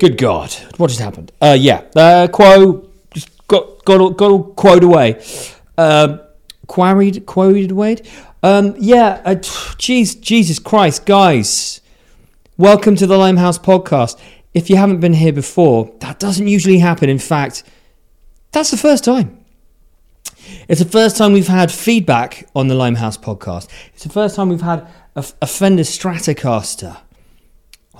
good God, what just happened? Uh, yeah, uh, Quo just got got all, got all quoted away. Um, quarried, quoted away. Um, yeah, uh, Jesus Christ, guys, welcome to the Limehouse podcast. If you haven't been here before, that doesn't usually happen. In fact, that's the first time. It's the first time we've had feedback on the Limehouse podcast. It's the first time we've had a, a Fender Stratocaster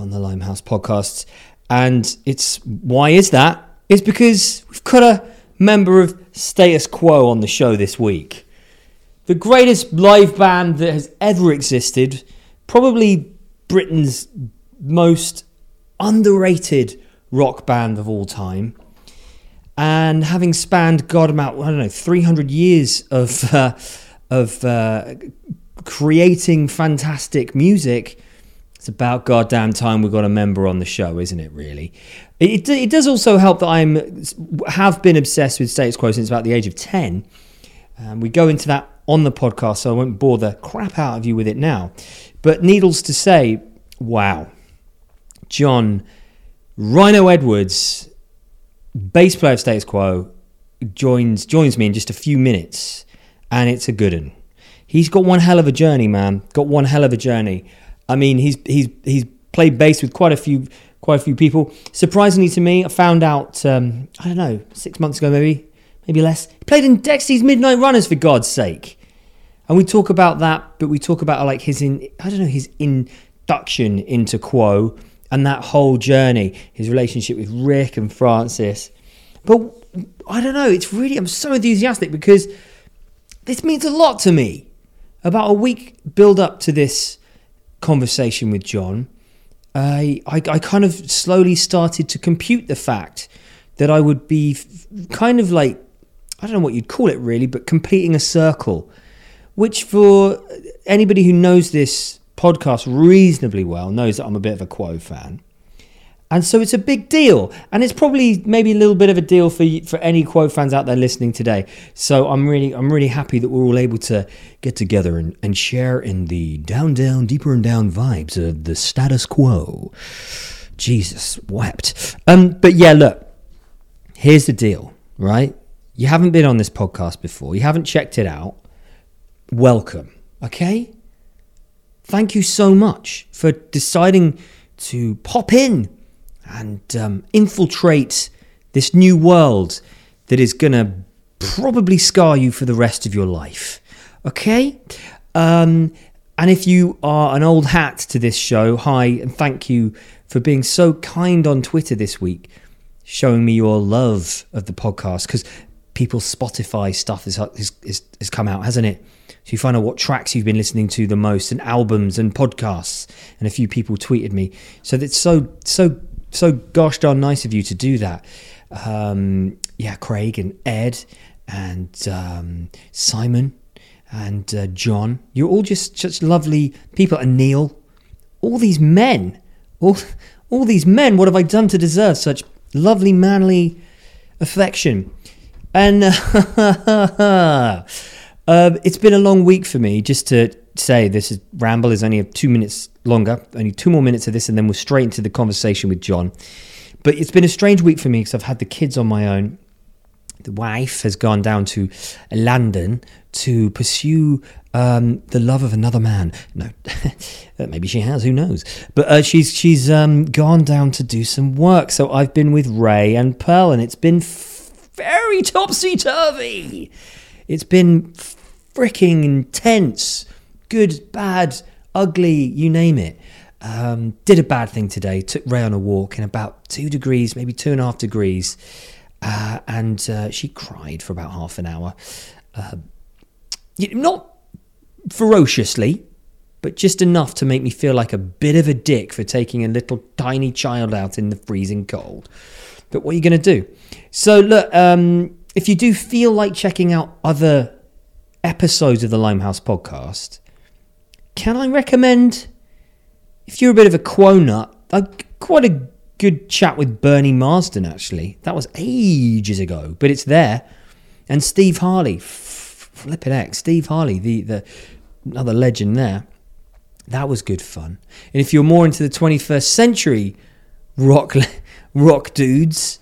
on the Limehouse podcasts. And it's why is that? It's because we've got a member of Status Quo on the show this week. The greatest live band that has ever existed, probably Britain's most underrated rock band of all time. And having spanned, God, about, I don't know, 300 years of, uh, of uh, creating fantastic music, it's about goddamn time we've got a member on the show, isn't it? Really, it, it does also help that I'm have been obsessed with status quo since about the age of ten. Um, we go into that on the podcast, so I won't bore the crap out of you with it now. But needless to say, wow, John Rhino Edwards, bass player of Status Quo, joins joins me in just a few minutes, and it's a good one. He's got one hell of a journey, man. Got one hell of a journey. I mean, he's he's he's played bass with quite a few quite a few people. Surprisingly to me, I found out um, I don't know six months ago maybe maybe less. He played in Dexy's Midnight Runners for God's sake, and we talk about that, but we talk about like his in I don't know his induction into Quo and that whole journey, his relationship with Rick and Francis. But I don't know, it's really I'm so enthusiastic because this means a lot to me. About a week build up to this conversation with John, I, I, I kind of slowly started to compute the fact that I would be kind of like, I don't know what you'd call it really, but completing a circle, which for anybody who knows this podcast reasonably well knows that I'm a bit of a Quo fan. And so it's a big deal. And it's probably maybe a little bit of a deal for for any Quo fans out there listening today. So I'm really I'm really happy that we're all able to get together and, and share in the down, down, deeper and down vibes of the status quo. Jesus wept. Um, but yeah, look, here's the deal, right? You haven't been on this podcast before, you haven't checked it out. Welcome, okay? Thank you so much for deciding to pop in and um, infiltrate this new world that is going to probably scar you for the rest of your life. Okay? Um, and if you are an old hat to this show, hi, and thank you for being so kind on Twitter this week, showing me your love of the podcast, because people's Spotify stuff has, has, has come out, hasn't it? So you find out what tracks you've been listening to the most, and albums and podcasts. And a few people tweeted me. So that's so so so gosh darn nice of you to do that. Um, yeah, Craig and Ed and um, Simon and uh, John. You're all just such lovely people. And Neil, all these men, all all these men. What have I done to deserve such lovely manly affection? And uh, uh, it's been a long week for me. Just to say, this is ramble is only a two minutes longer, only two more minutes of this, and then we're straight into the conversation with John. But it's been a strange week for me because I've had the kids on my own. The wife has gone down to London to pursue um, the love of another man. No, maybe she has. Who knows? But uh, she's she's um, gone down to do some work. So I've been with Ray and Pearl, and it's been f- very topsy turvy. It's been freaking intense. Good, bad, ugly, you name it. Um, did a bad thing today. Took Ray on a walk in about two degrees, maybe two and a half degrees, uh, and uh, she cried for about half an hour. Uh, not ferociously, but just enough to make me feel like a bit of a dick for taking a little tiny child out in the freezing cold. But what are you going to do? So, look, um, if you do feel like checking out other episodes of the Limehouse podcast, can I recommend, if you're a bit of a quo nut, quite a good chat with Bernie Marsden, actually. That was ages ago, but it's there. And Steve Harley, flipping heck, Steve Harley, the, the another legend there. That was good fun. And if you're more into the 21st century rock rock dudes.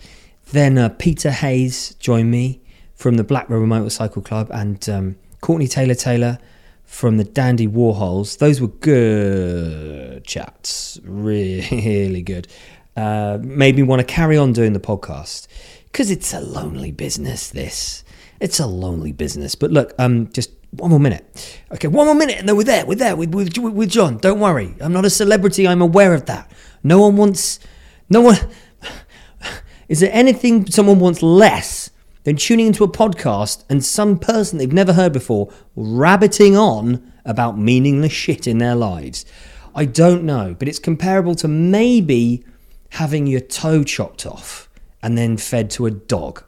Then uh, Peter Hayes joined me from the Black Rebel Motorcycle Club and um, Courtney Taylor Taylor from the Dandy Warhols. Those were good chats, really good. Uh, made me want to carry on doing the podcast because it's a lonely business. This it's a lonely business. But look, um, just one more minute. Okay, one more minute, and then we're there. We're there with, with with John. Don't worry. I'm not a celebrity. I'm aware of that. No one wants. No one. Is there anything someone wants less than tuning into a podcast and some person they've never heard before rabbiting on about meaningless shit in their lives? I don't know, but it's comparable to maybe having your toe chopped off and then fed to a dog.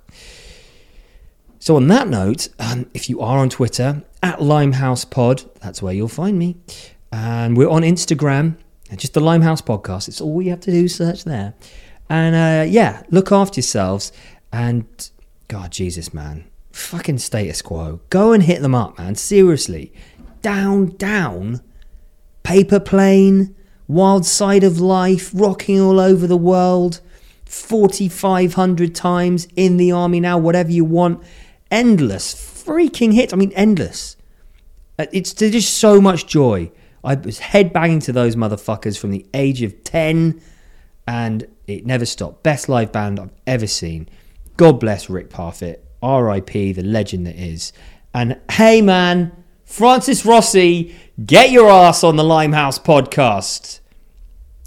So, on that note, um, if you are on Twitter, at Limehouse Pod, that's where you'll find me. And we're on Instagram, just the Limehouse Podcast. It's all you have to do, search there. And uh, yeah, look after yourselves. And God, Jesus, man, fucking status quo. Go and hit them up, man. Seriously. Down, down. Paper plane Wild Side of Life, rocking all over the world, 4,500 times in the army now, whatever you want. Endless freaking hits. I mean, endless. Uh, it's just so much joy. I was headbanging to those motherfuckers from the age of 10 and it never stopped. Best live band I've ever seen. God bless Rick Parfitt. RIP, the legend that is. And hey, man, Francis Rossi, get your ass on the Limehouse podcast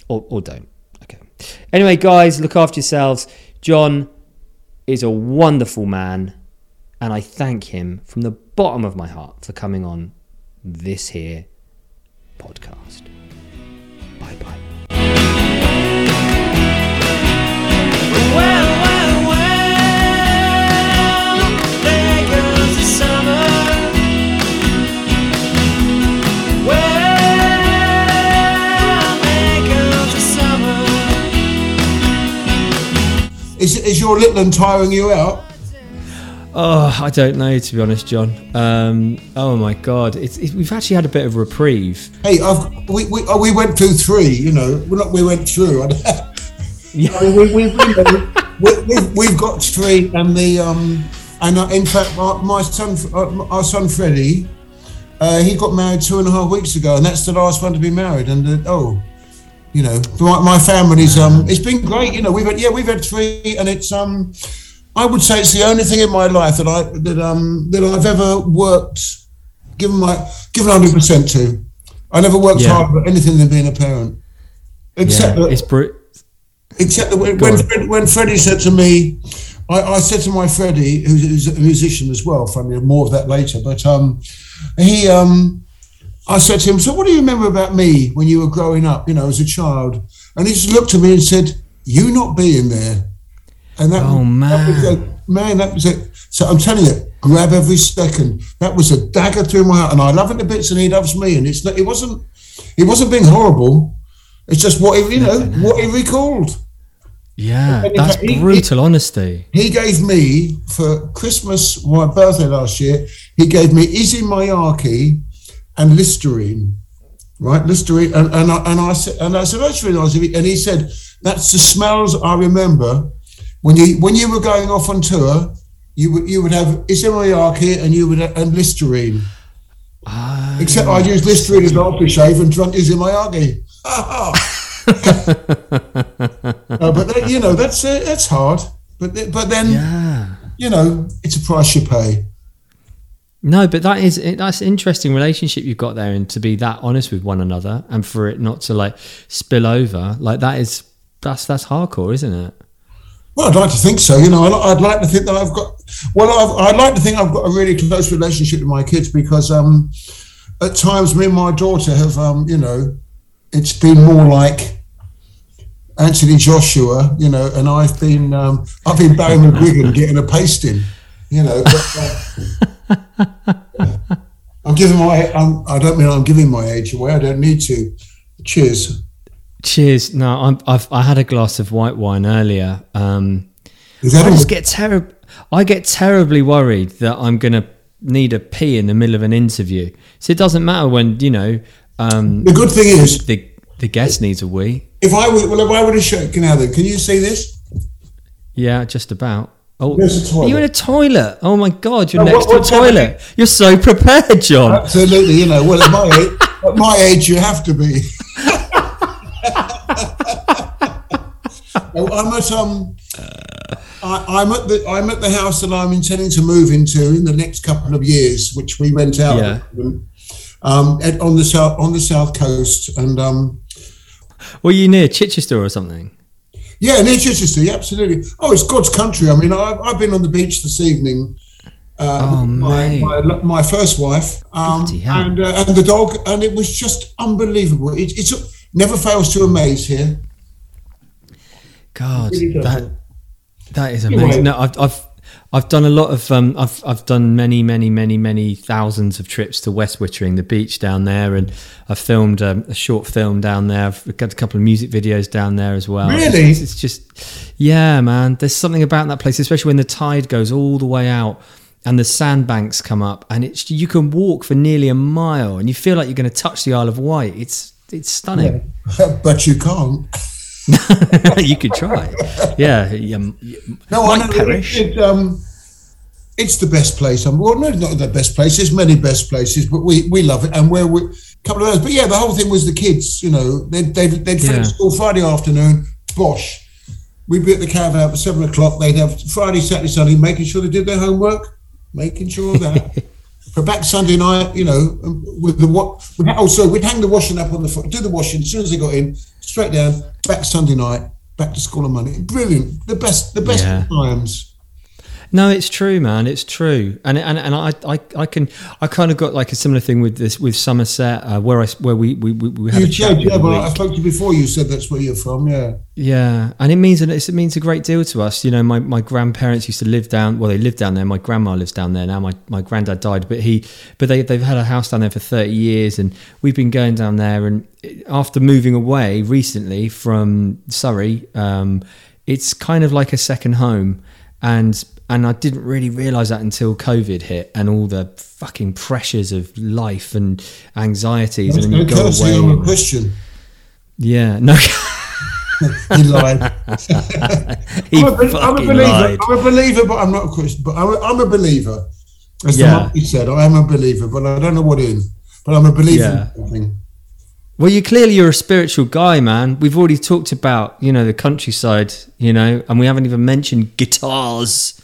or, or don't. Okay. Anyway, guys, look after yourselves. John is a wonderful man, and I thank him from the bottom of my heart for coming on this here podcast. Bye bye. Is, is your little one tiring you out? Oh, I don't know to be honest, John. Um, oh my God, it's, it, we've actually had a bit of reprieve. Hey, I've, we, we, oh, we went through three, you know. Well, not we went through. Yeah. I mean, we, we, we, we, we've, we've got three, and the um, and uh, in fact, my, my son, uh, our son Freddie, uh, he got married two and a half weeks ago, and that's the last one to be married. And uh, oh, you know, my, my family's um, it's been great. You know, we've had yeah, we've had three, and it's um, I would say it's the only thing in my life that I that um that I've ever worked, given my given hundred percent to. I never worked Yeah. hard for anything than being a parent, except Yeah, that it's br- Except that when, when. Fred, when Freddie said to me, I, I said to my Freddie, who's, who's a musician as well, funny, more of that later, but um, he, um, I said to him, so what do you remember about me when you were growing up, you know, as a child? And he just looked at me and said, you not being there. And that, Oh, that was man. a, man, that was it. So I'm telling you, grab every second. That was a dagger through my heart, and I love it to bits, and he loves me. And it's not, it wasn't, it wasn't being horrible. It's just what he, you know, what he recalled. yeah, that's he- brutal honesty. He gave me for Christmas, my birthday last year. He gave me Issey Miyake and Listerine, right? Listerine, and, and I and I said, and I said, "Oh, that's really nice." of you." And he said, "That's the smells I remember when you when you were going off on tour. You would you would have Miyake and you would have, and Listerine. Ah, Except I used Listerine as an aftershave and drunk Miyake. Uh, but that, you know that's uh, that's hard. But but then yeah. you know it's a price you pay. No, but that is that's an interesting relationship you've got there, and to be that honest with one another, and for it not to like spill over, like that is that's that's hardcore, isn't it? Well, I'd like to think so. You know, I'd, like to think that I've got. Well, I've, I'd like to think I've got a really close relationship with my kids because um, at times me and my daughter have, um, you know, it's been more like Anthony Joshua, you know, and I've been um, I've been Barry McGuigan getting a pasting, you know. But, uh, I'm giving my. I'm, I don't mean I'm giving my age away. I don't need to. Cheers. Cheers. No, I'm, I've I had a glass of white wine earlier. Um, Is that I just get terrib- I get terribly worried that I'm gonna need a pee in the middle of an interview. So it doesn't matter when you know um, The good thing is, the the guest needs a wee. If I would, well, if I would have shaken now, then can you see this? Yeah, just about. Oh, are you in a toilet? Oh my God, you're No, next what- to a toilet. You're so prepared, John. Absolutely, you know. Well, at my age, at my age, you have to be. I'm at um, I, I'm at the I'm at the house that I'm intending to move into in the next couple of years, which we rent out. Yeah. Um, at, on the south on the south coast, and um, Were you near Chichester or something? Yeah, near Chichester, yeah, absolutely. Oh, it's God's country. I mean, I've, I've been on the beach this evening. Uh, Oh, with my, my, my first wife um, and uh, and the dog, and it was just unbelievable. It, it's never fails to amaze here. God, really that yeah. that is Anyway. amazing. No, I've I've I've done a lot of um I've I've done many many many many thousands of trips to West Wittering, the beach down there, and I've filmed um, a short film down there. I've got a couple of music videos down there as well. Really? it's, it's just yeah, man. There's something about that place, especially when the tide goes all the way out. And the sandbanks come up, and it's you can walk for nearly a mile, and you feel like you're going to touch the Isle of Wight. It's it's stunning. but you can't. you could try. Yeah, um, No, might I know. perish. It, it, um, it's the best place. Um, well, no, not the best place. There's many best places, but we, we love it. And where we, a couple of those. But yeah, the whole thing was the kids. You know, they'd they'd, they'd finish Yeah. school Friday afternoon. Bosh. We'd be at the caravan at seven o'clock. They'd have Friday, Saturday, Sunday, making sure they did their homework, making sure that. For back Sunday night, you know, um, with the what? Oh, so we'd hang the washing up on the do the washing as soon as they got in, straight down. Back Sunday night, back to school on Monday. Brilliant, the best, the best Yeah. times. No, it's true, man. It's true, and and and I I, I can I kind of got like a similar thing with this with Somerset, uh, where I where we we we we had You a chat. the yeah, but I spoke to you before. You said that's where you're from. Yeah, Yeah, and it means it means a great deal to us. You know, my, my grandparents used to live down. Well, they lived down there. My grandma lives down there now. My my granddad died, but he but they they've had a house down there for thirty years, and we've been going down there. And after moving away recently from Surrey, um, it's kind of like a second home, and and I didn't really realize that until COVID hit and all the fucking pressures of life and anxieties, and you go away. I'm a Christian. yeah, no, He lied. he I'm, a, I'm a believer. lied. I'm a believer, but I'm not a Christian. But I'm a, I'm a believer. As Yeah. the said, I am a believer, but I don't know what in. But I'm a believer Yeah. in something. Well, you clearly you're a spiritual guy, man. We've already talked about you know the countryside, you know, and we haven't even mentioned guitars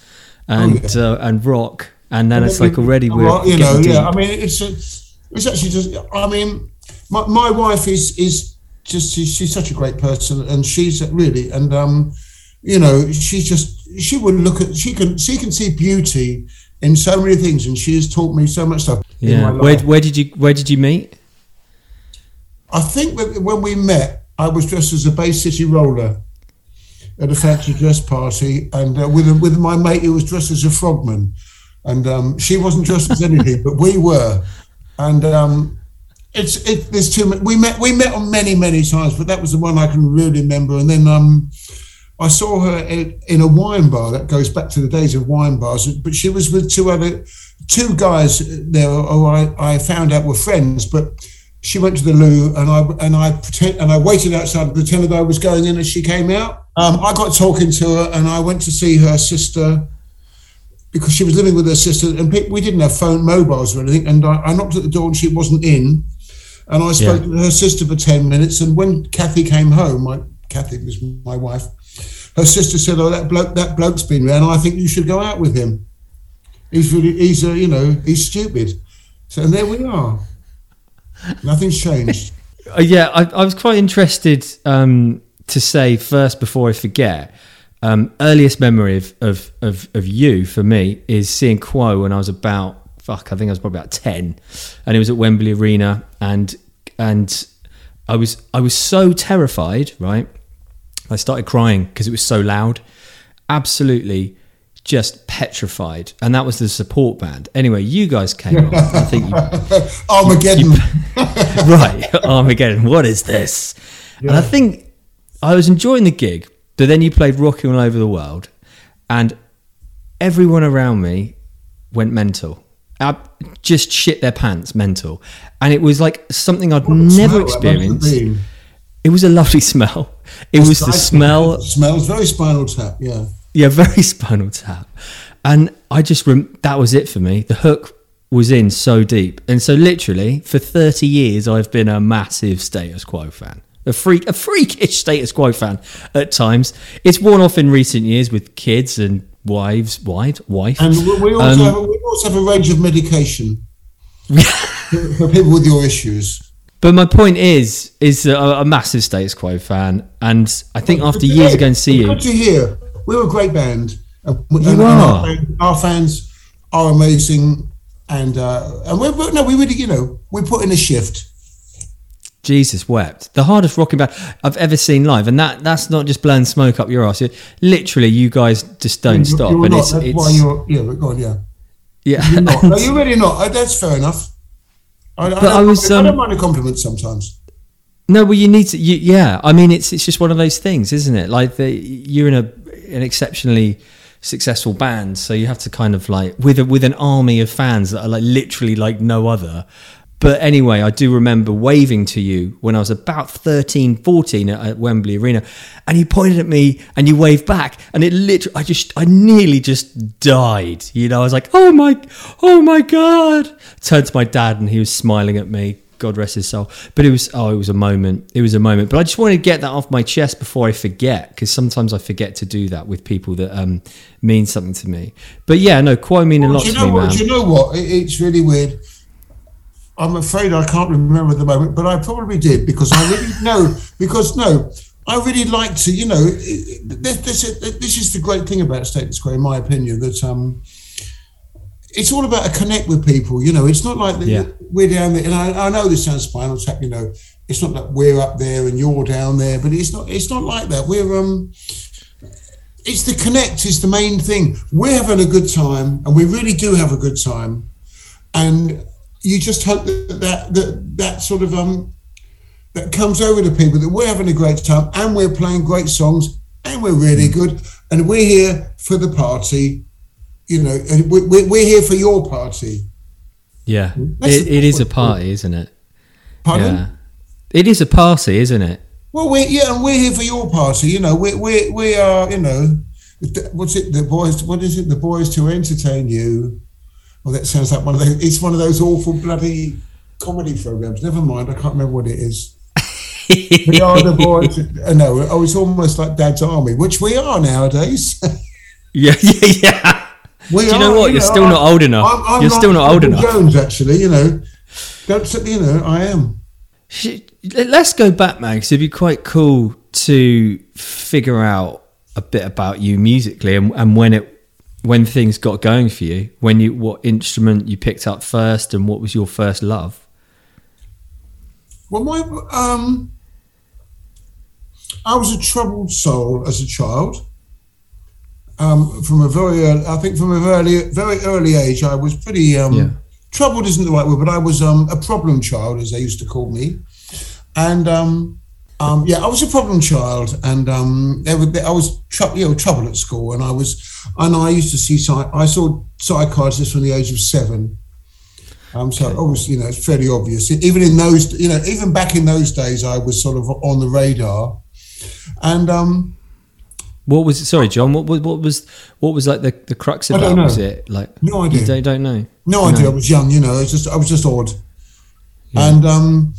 and Oh, uh, and rock. And then it's like already we're Well, you know, getting yeah. I mean, it's a, it's actually just. I mean, my, my wife is is just she's, she's such a great person, and she's really and um, you know, she's just she would look at she can she can see beauty in so many things, and she has taught me so much stuff. in yeah. Where where did you where did you meet? I think that when we met, I was dressed as a Bay City roller at a fancy dress party, and uh, with with my mate who was dressed as a frogman, and um, she wasn't dressed as anything, but we were, and um, it's it. There's too many. We met we met on many many times, but that was the one I can really remember. And then um, I saw her in, in a wine bar. That goes back to the days of wine bars, but she was with two other two guys there who I, I found out were friends, but she went to the loo and I and I pretend and I waited outside and pretended I was going in as she came out. Um, I got talking to her and I went to see her sister because she was living with her sister and we didn't have phone mobiles or anything. And I, I knocked at the door and she wasn't in. And I spoke Yeah. to her sister for ten minutes. And when Kathy came home, my Kathy was my wife. Her sister said, "Oh, that bloke, that bloke's been round. I think you should go out with him. He's really, he's, uh, you know, he's stupid." So and there we are. Nothing's changed. Uh, yeah, I, I was quite interested um, to say first before I forget. Um, earliest memory of, of, of, of you for me is seeing Quo when I was about fuck. I think I was probably about ten, and it was at Wembley Arena, and and I was I was so terrified. Right, I started crying because it was so loud. Absolutely, just petrified, and that was the support band. Anyway, you guys came on. I think you Armageddon. right, Armageddon. What is this? And I think I was enjoying the gig, but then you played Rocking All Over the World, and everyone around me went mental. I just shit their pants, mental. And it was like something I'd never Smell, that must have experienced. It was a lovely smell. It was the smell. Smells very Spinal Tap. Yeah. Yeah, very Spinal Tap. And I just rem- that was it for me. The hook was in so deep, and so literally for thirty years, I've been a massive Status Quo fan. A freak, a freakish Status Quo fan at times. It's worn off in recent years with kids and wives, wife, wife. And we, also Um, have a, we also have a range of medication for, for people with your issues. But my point is, is that I'm a massive Status Quo fan, and I think after years of going to see you, Good to hear. We're a great band. And, and- You and are. Our, fans are amazing, and uh, and we're, we're no, we really, you know, we put in a shift. Jesus wept. The hardest rocking band I've ever seen live, and that that's not just blowing smoke up your ass. It- literally, you guys just don't You're- stop, You're and not. it's, That's it's why you're. Yeah, but go. Yeah. yeah. You're not. No, you're really not. That's fair enough. I, I, But don't I was, mind- I don't um, mind a compliment sometimes. No, well, you need to. You, yeah, I mean, it's it's just one of those things, isn't it? Like the, you're in a an exceptionally successful band, so you have to kind of like with a, with an army of fans that are like literally like no other. But anyway, I do remember waving to you when I was about 13, 14 at, at Wembley Arena, and you pointed at me and you waved back, and it literally, I just, I nearly just died. You know, I was like, oh my, oh my god! Turned to my dad, and he was smiling at me. God rest his soul. But it was oh, it was a moment. It was a moment. But I just wanted to get that off my chest before I forget, because sometimes I forget to do that with people that um, mean something to me. But yeah, no, Quo mean a lot do you to know me, what? man. Do you know what? It, it's really weird. I'm afraid I can't remember at the moment, but I probably did because I really know. Because no, I really like to. You know, this, this, this is the great thing about Status Quo, in my opinion, that um, it's all about a connect with people. You know, it's not like that Yeah. we're down there. And I, I know this sounds spinal tap. You know, it's not that we're up there and you're down there, but it's not. It's not like that. We're um it's the connect is the main thing. We're having a good time, and we really do have a good time. And you just hope that that that, that sort of um that comes over to people that we're having a great time, and we're playing great songs, and we're really good, and we're here for the party. You know, and we- we- we're here for your party. Yeah, That's it, it is a party, isn't it? Pardon? Yeah, it is a party, isn't it? Well, we yeah, and we're here for your party. You know, we we we are. You know, what's it? The boys. What is it? The boys to entertain you. Well, that sounds like one of those. It's one of those awful bloody comedy programs. Never mind. I can't remember what it is. we are the boys. Uh, no, oh, it's almost like Dad's Army, which we are nowadays. Yeah, yeah, yeah. we Do you know what? You're still not old enough. You're still not old enough. Jones, actually. You know, don't you know? I am. Let's go back, man, 'cause it'd be quite cool to figure out a bit about you musically and, and when it when things got going for you. When you what instrument you picked up first, and what was your first love? Well, my um, I was a troubled soul as a child. Um, from a very, early, I think, from a very, very early age, I was pretty um, Yeah. troubled. Isn't the right word, but I was um, a problem child, as they used to call me. And um, um, yeah, I was a problem child, and um, there were, I was tr- you know trouble at school, and I was, and I used to see I saw psychiatrists from the age of seven. Um, so obviously, you know, it's fairly obvious. Even in those, you know, even back in those days, I was sort of on the radar. And um, What was sorry, John? What was what was what was like the the crux I of that? Was it like No idea. You don't, don't know. no idea. I was young, you know. It's just I was just odd. And um,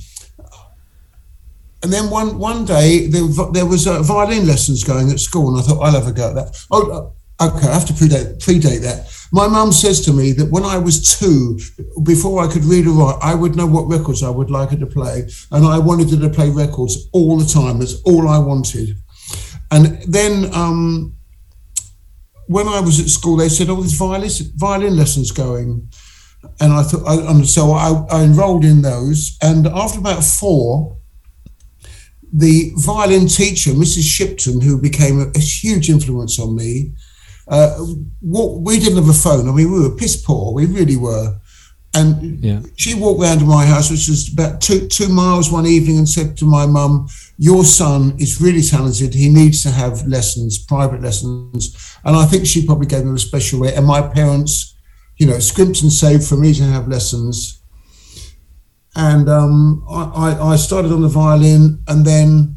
and then one one day there, there was uh, violin lessons going at school, and I thought I'll have a go at that. Oh, uh, okay. I have to predate predate that. My mum says to me that when I was two, before I could read or write, I would know what records I would like her to play, and I wanted her to play records all the time. That's all I wanted. And then um, when I was at school, they said, "Oh, there's violin violin lessons going," and I thought, and so I, I enrolled in those. And after about four, the violin teacher, Mrs. Shipton, who became a, a huge influence on me, uh, wa- we didn't have a phone. I mean, we were piss poor. We really were. And Yeah. she walked round to my house, which was about two two miles one evening, and said to my mum, "Your son is really talented. He needs to have lessons, private lessons." And I think she probably gave him a special way. And my parents, you know, scrimped and saved for me to have lessons. And um, I, I started on the violin, and then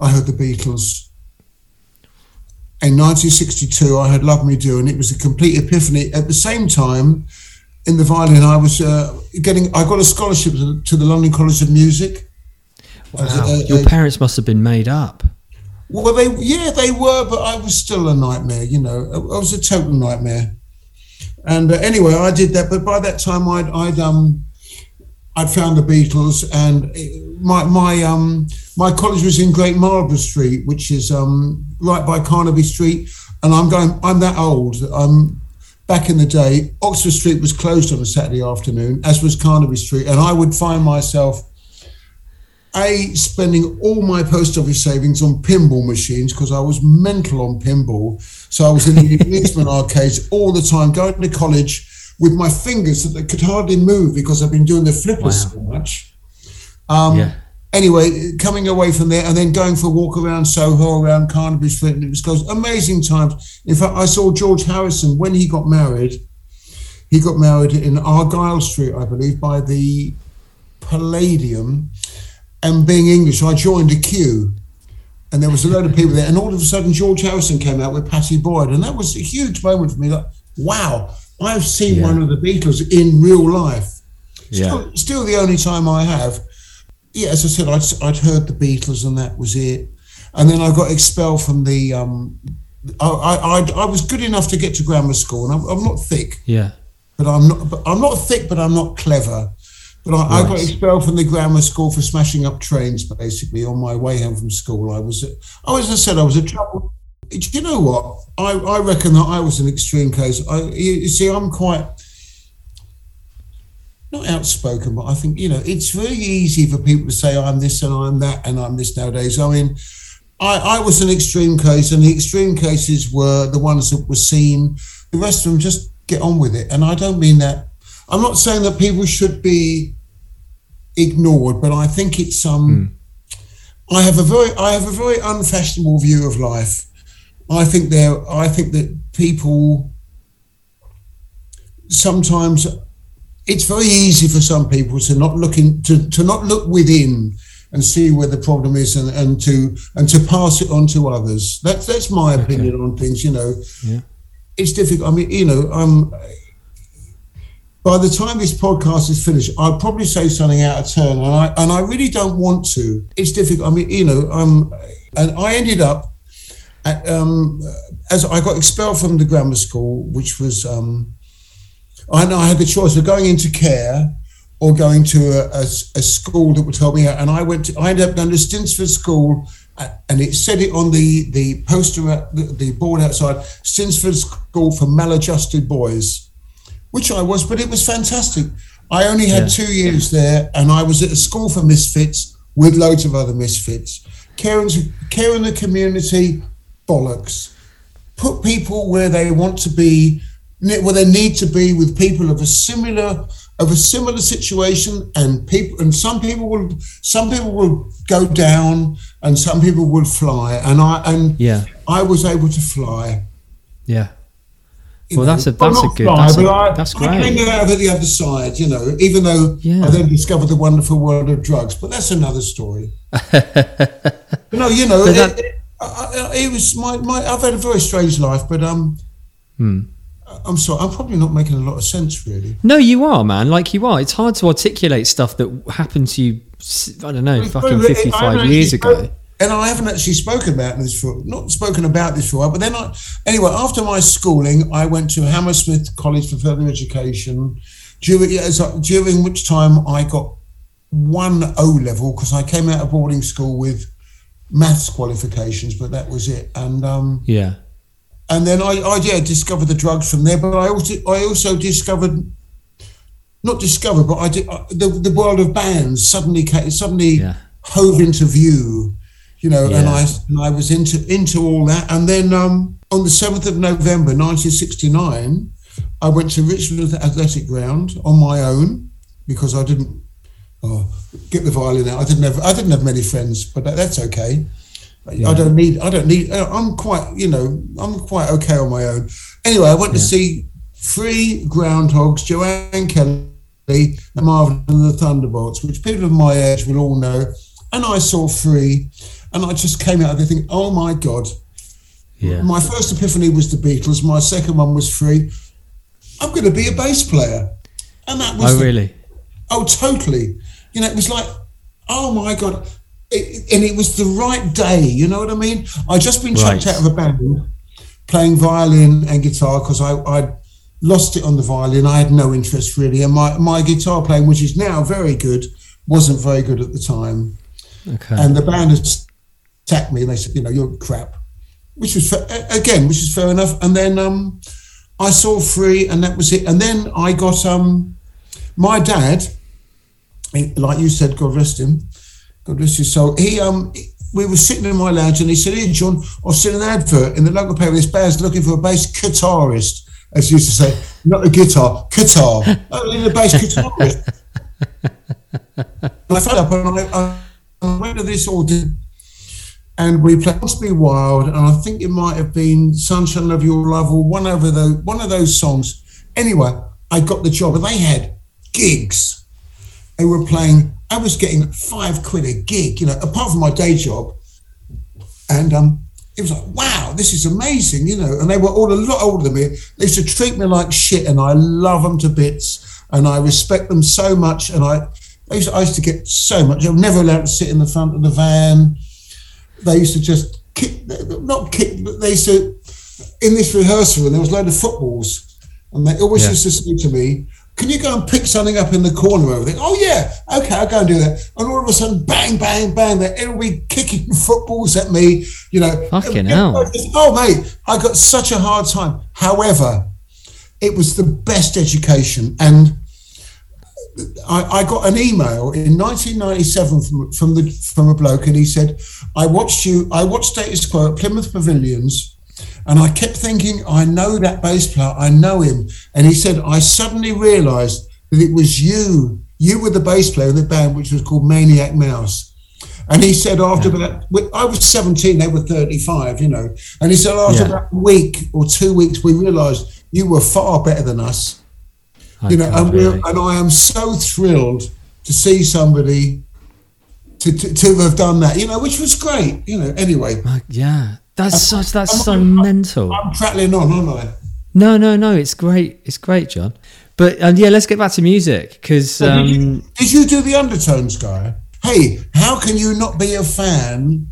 I heard the Beatles. In 1962, I had Love Me Do, and it was a complete epiphany. At the same time, in the violin, I was uh, getting, I got a scholarship to, to the London College of Music. As a- Wow. a- Your parents must have been made up. well, they yeah, they were, but I was still a nightmare. You know, I, I was a total nightmare. And uh, anyway, I did that. But by that time, I'd I'd um I'd found the Beatles, and my my um my college was in Great Marlborough Street, which is um right by Carnaby Street. And I'm going. I'm that old. I'm back in the day. Oxford Street was closed on a Saturday afternoon, as was Carnaby Street, and I would find myself a spending all my post office savings on pinball machines because I was mental on pinball. So I was in the amusement arcades all the time, going to college with my fingers that they could hardly move because I've been doing the flippers Wow. so much. Um, Yeah. Anyway, coming away from there and then going for a walk around Soho, around Carnaby Street, and it was close. Amazing times. In fact, I saw George Harrison when he got married. He got married in Argyll Street, I believe, by the Palladium and being English, I joined a queue, and there was a load of people there, and all of a sudden George Harrison came out with Pattie Boyd, and that was a huge moment for me. Like, wow, I've seen Yeah. one of the Beatles in real life. Yeah. Still, still the only time I have. Yeah, as I said, I'd, I'd heard the Beatles, and that was it. And then I got expelled from the. Um, I, I, I, was good enough to get to grammar school, and I'm, I'm not thick Yeah. but I'm not. But I'm not thick, but I'm not clever. But I, I got expelled from the grammar school for smashing up trains. Basically, on my way home from school, I was. I was. As I said, I was a trouble. Do you know what? I, I reckon that I was an extreme case. I, you, you see, I'm quite not outspoken, but I think you know it's very easy for people to say I'm this and I'm that and I'm this nowadays. I mean, I, I was an extreme case, and the extreme cases were the ones that were seen. The rest of them just get on with it, and I don't mean that. I'm not saying that people should be ignored, but I think it's um. I have a very I have a very unfashionable view of life. I think there I think that people sometimes it's very easy for some people to not look in, to, to not look within and see where the problem is and, and to and to pass it on to others. That's that's my opinion on things, you know. Yeah. It's difficult. I mean, you know, um by the time this podcast is finished, I'll probably say something out of turn, and I and I really don't want to. It's difficult. I mean, you know, um, and I ended up um, as I got expelled from the grammar school, which was um, I, know I had the choice of going into care or going to a, a, a school that would help me out, and I went. To, I ended up going to Stinsford School, and it said it on the the poster at the, the board outside, Stinsford School for Maladjusted Boys which I was, but it was fantastic. I only had Yeah. two years there, and I was at a school for misfits with loads of other misfits. Caring, caring the community, bollocks. Put people where they want to be, where they need to be, with people of a similar of a similar situation, and people, and some people will, some people will go down, and some people will fly, and I and Yeah. I was able to fly. Yeah. Well, that's a- that's a good- fly, that's a- I, I came out of the other side, you know, even though Yeah. I then discovered the wonderful world of drugs. But that's another story. no, you know, But it, that- it, I, I, it was my, my. I've had a very strange life, but um, Hmm. I'm sorry, I'm probably not making a lot of sense, really. No, you are, man. Like you are. It's hard to articulate stuff that happened to you. I don't know, fucking But fifty-five haven't years actually ago. And I haven't actually spoken about this for not spoken about this for a while. But then I anyway, after my schooling, I went to Hammersmith College for further education. During during which time I got one O level because I came out of boarding school with maths qualifications, but that was it. And um, Yeah. and then I, I yeah discovered the drugs from there. But I also I also discovered not discovered, but I did uh, the the world of bands suddenly came, suddenly Yeah. hove into view, you know, and I and I was into into all that. And then um, on the seventh of November, nineteen sixty nine, I went to Richmond Athletic Ground on my own because I didn't. Oh, get the violin out. I didn't have I didn't have many friends, but that, that's okay. I don't need. I don't need. uh, I'm quite. You know. I'm quite okay on my own. Anyway, I went to see Free groundhogs: Jo Ann Kelly, Marvin, and the Thunderbolts, which people of my age will all know. And I saw Free, and I just came out of there thinking, "Oh my god, Yeah. My first epiphany was the Beatles. My second one was free. I'm going to be a bass player, and that was Oh, the- really? Oh, totally. You know, it was like, oh my god, it, and it was the right day. You know what I mean? I'd just been chucked Right. out of a band playing violin and guitar because I I'd lost it on the violin. I had no interest really, and my my guitar playing, which is now very good, wasn't very good at the time. Okay. And the band had attacked me, and they said, you know, you're crap, which was fa- again, which is fair enough. And then um, I saw free, and that was it. And then I got um, my dad, he- like you said, God rest him, God rest his soul. He um, we were sitting in my lounge, and he said, "Hey, John, I've seen an advert in the local paper. This band's looking for a bass guitarist." As you used to say, not a guitar, guitar. in a bass guitarist. And I phoned up and I, I went to this audition and we played Must Be Wild and I think it might have been Sunshine of Your Love or one of those one of those songs. Anyway, I got the job and they had gigs. They were playing, I was getting five quid a gig, you know, apart from my day job. And um it was like, wow, this is amazing, you know. And they were all a lot older than me. They used to treat me like shit, and I love them to bits, and I respect them so much. And I, I used, to, I used to get so much. I was never allowed to sit in the front of the van. They used to just kick, not kick, but they used to in this rehearsal, and there was a load of footballs, and they always Yeah. used to say to me, "Can you go and pick something up in the corner over there?" Oh yeah, okay, I'll go and do that. And all of a sudden, bang, bang, bang, they're everybody kicking footballs at me. You know, Fucking hell. Oh mate, I got such a hard time. However, it was the best education, and I, I got an email in 1997 from, from the from a bloke, and he said, "I watched you. I watched Status Quo at Plymouth Pavilions." And I kept thinking, I know that bass player, I know him. And he said, I suddenly realized that it was you. You were the bass player of the band, which was called Maniac Mouse. And he said, after about, I was 17, they were 35, you know. And he said, after Yeah. about a week or two weeks, we realized you were far better than us you know, and, really. and I am so thrilled to see somebody to, to, to have done that, you know, which was great, you know. Anyway, yeah. That's such. That's I'm- so I'm- mental. I'm prattling on, aren't I? No, no, no. It's great. It's great, John. But um, yeah, let's get back to music because did, you, um, did you do the undertones guy? Hey, how can you not be a fan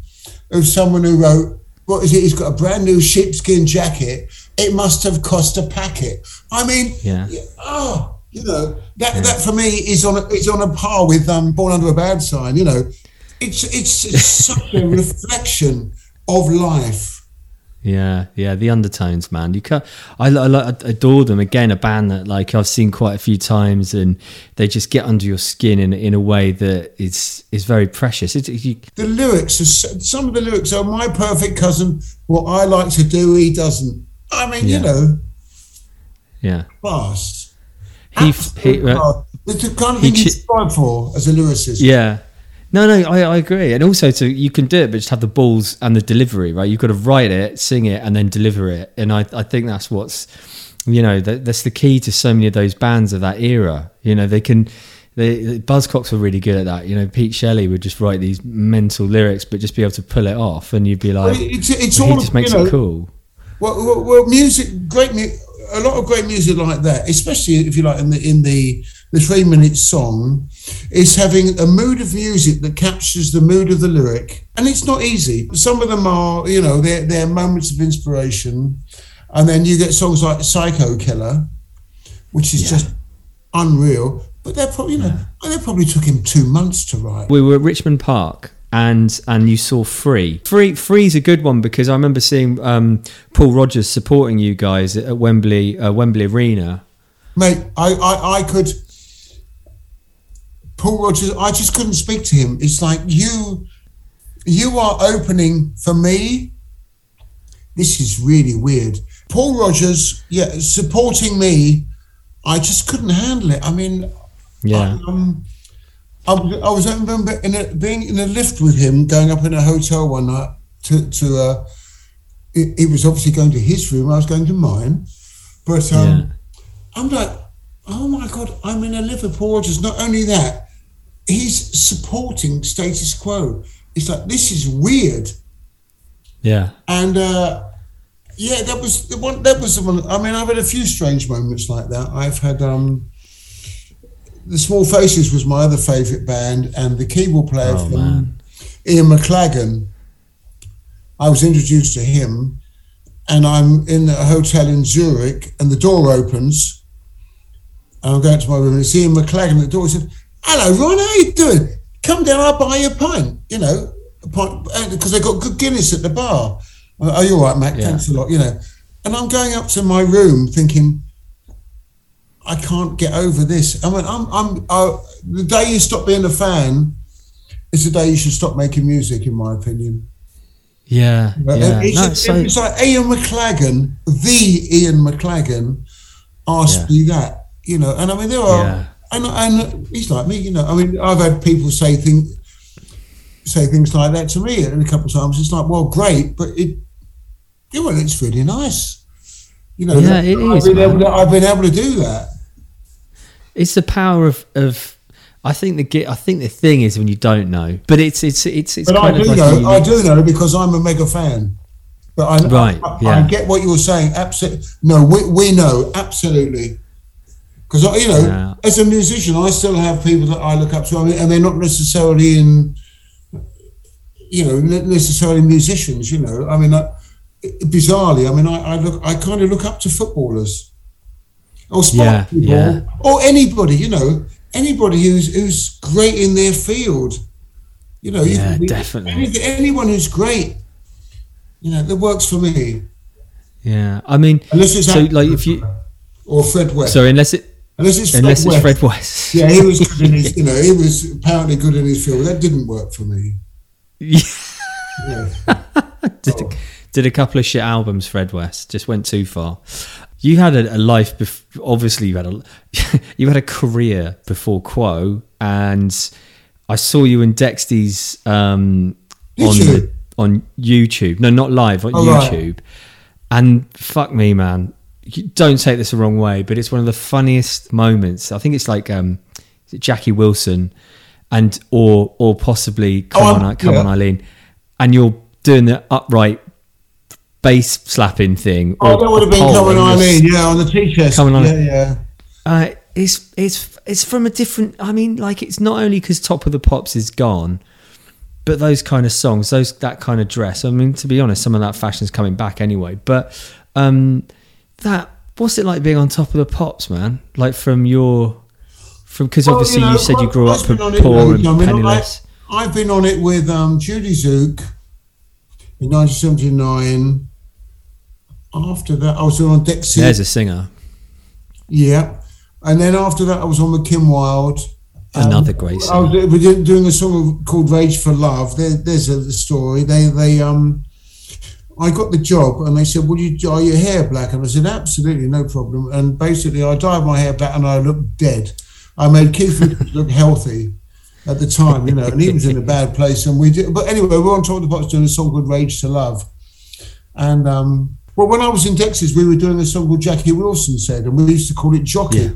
of someone who wrote, what is it? He's got a brand new sheepskin jacket. It must have cost a packet. I mean, Yeah. oh, you know, that, that for me is on a, is on a par with um, Born Under a Bad Sign. You know, it's it's, it's such a reflection of life. yeah, yeah, the undertones, man. You can't. I, I, I adore them. Again, a band that like I've seen quite a few times, and they just get under your skin in in a way that is is very precious. It's you, The lyrics, are, some of the lyrics are my perfect cousin. What I like to do, he doesn't. I mean, Yeah. you know, yeah. class. He, he uh. It's the kind of thing you strive for as a lyricist. Yeah. No, no, I, I agree. And also, to you can do it, but just have the balls and the delivery, right? You've got to write it, sing it, and then deliver it. And I, I think that's what's, you know, that, that's the key to so many of those bands of that era. You know, they can, they, Buzzcocks were really good at that. You know, Pete Shelley would just write these mental lyrics, but just be able to pull it off, and you'd be Well, like, it's, it's he all just makes you know, it cool. Well, well, well, music, great, mu- a lot of great music like that, especially if you like in the in the the three minute song, is having a mood of music that captures the mood of the lyric, and it's not easy. Some of them are, you know, they're they're moments of inspiration, and then you get songs like Psycho Killer, which is Yeah. just unreal. But they're probably, you know, they probably took him two months to write. we were at Richmond Park and and you saw Free. Free Free's a good one because I remember seeing um, Paul Rodgers supporting you guys at Wembley uh, Wembley Arena. mate. I, I, I could. Paul Rodgers, I just couldn't speak to him. It's like you, you are opening for me. This is really weird. Paul Rodgers, yeah, supporting me. I just couldn't handle it. I mean, Yeah, um, I, was- I was I remember in a, being in a lift with him, going up in a hotel one night to to. Uh, he, he was obviously going to his room. I was going to mine, but um, yeah, I'm like, oh my god, I'm in a Liverpool Rodgers. Not only that, he's supporting status quo. It's like this is weird, yeah, and uh, yeah, that was the one. That was the one. I mean, I've had a few strange moments like that. I've had um, the Small Faces was my other favourite band, and the keyboard player Oh, from man. Ian McLagan. I was introduced to him, and I'm in a hotel in Zurich, and the door opens, and I'm going to my room, and it's Ian McLagan at the door. He said, "Hello, Ron, how you doing? Come down, I'll buy you a pint." You know, a pint because they got good Guinness at the bar. Oh, you're right, Mac. Yeah. Thanks a lot. You know, and I'm going up to my room thinking, I can't get over this. I mean, I'm, I'm, uh, the day you stop being a fan is the day you should stop making music, in my opinion. Yeah, But yeah. It's, No, it's so, it's like Ian McLagan, the Ian McLagan, asked Yeah. me that, you know. And I mean, there are, Yeah. And, and he's like me, you know. I mean, I've had people say things, say things like that to me, and a couple of times it's like, well, great, but it, yeah, well, it's really nice, you know. Yeah, it I've is, Been able to, I've been able to do that. it's the power of of. I think the I think the thing is when you don't know, but it's it's it's it's But I do like know, a I unique- do know because I'm a mega fan. But I, Right, I, yeah. I get what you were saying. Absolutely, no, we, we know absolutely. Because you know, Yeah. as a musician, I still have people that I look up to, I mean, and they're not necessarily in, you know, necessarily musicians. You know, I mean, I, bizarrely, I mean, I, I look, I kind of look up to footballers, or sport Yeah, people, yeah. or anybody. You know, anybody who's who's great in their field. You know, Yeah, can be- definitely. any- anyone who's great, you know, that works for me. Yeah, I mean, Unless it's so like if you or Fred West. sorry, unless it unless it's unless Fred it's West. Fred West. Yeah, he was good in his, you know, he was apparently good in his field. That didn't work for me. Yeah. Yeah. did, a, did a couple of shit albums. Fred West just went too far. You had a, a life. Bef- obviously, you had a you had a career before Quo, and I saw you in Dexys um, Did on you? the, on YouTube. No, not live on Oh, right. YouTube. And fuck me, man. You don't take this the wrong way, but it's one of the funniest moments. I think it's like um, is it Jackie Wilson, and or or possibly come Oh, on, I'm- come yeah. on, Eileen, and you're doing the upright bass slapping thing. Oh, that would have been and on in, yeah, on the t-shirt. Coming on yeah, yeah. Uh, it's it's it's from a different. I mean, like it's not only because Top of the Pops is gone, but those kind of songs, those that kind of dress. I mean, to be honest, some of that fashion's coming back anyway. But um, that what's it like being on Top of the Pops, man? Like from your from because Well, obviously you, know, said you grew I've up poor and I mean, penniless. I, I've been on it with um, Judie Tzuke in 1979. After that, I was on Dexy. There's a singer, Yeah. And then after that, I was on with Kim Wilde. another great I was singer. we did- doing a song called "Rage to Love." There, there's a story. They, they, um, I got the job, and they said, "Would you dye your hair black?" And I said, "Absolutely, no problem." And basically, I dyed my hair black, and I looked dead. I made Keith look healthy at the time, you know, and he was in a bad place. And we did, but anyway, we we're on top of the box doing a song called "Rage to Love," and um, well, when I was in Dexys, we were doing a song called Jackie Wilson said, and we used to call it Jockey. Yeah.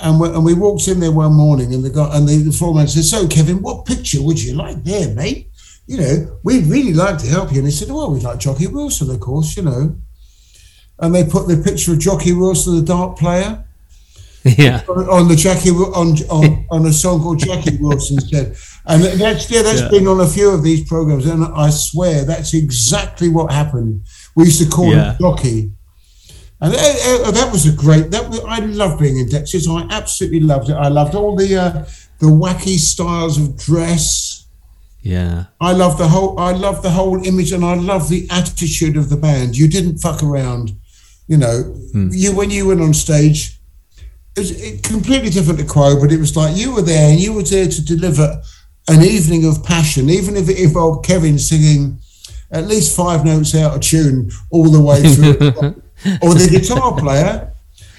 And we, and we walked in there one morning, and the guy and the, the foreman said, "So, Kevin, what picture would you like there, mate? You know, we'd really like to help you." And he said, "Well, we'd like Jockey Wilson, of course, you know." And they put the picture of Jockey Wilson, the dart player, yeah, on, on the Jackie on, on on a song called Jackie Wilson said, and that's yeah, that's Yeah. been on a few of these programs, and I swear that's exactly what happened. We used to call Yeah. him Jockey. And uh, uh, that was a great. That was, I loved being in Dexys. I absolutely loved it. I loved all the uh, the wacky styles of dress. Yeah, I love the whole. I love the whole image, and I love the attitude of the band. You didn't fuck around. You know, hmm. you when you went on stage, it was it, completely different to Quo, but it was like you were there and you were there to deliver an evening of passion, even if it involved Kevin singing at least five notes out of tune all the way through, or the guitar player.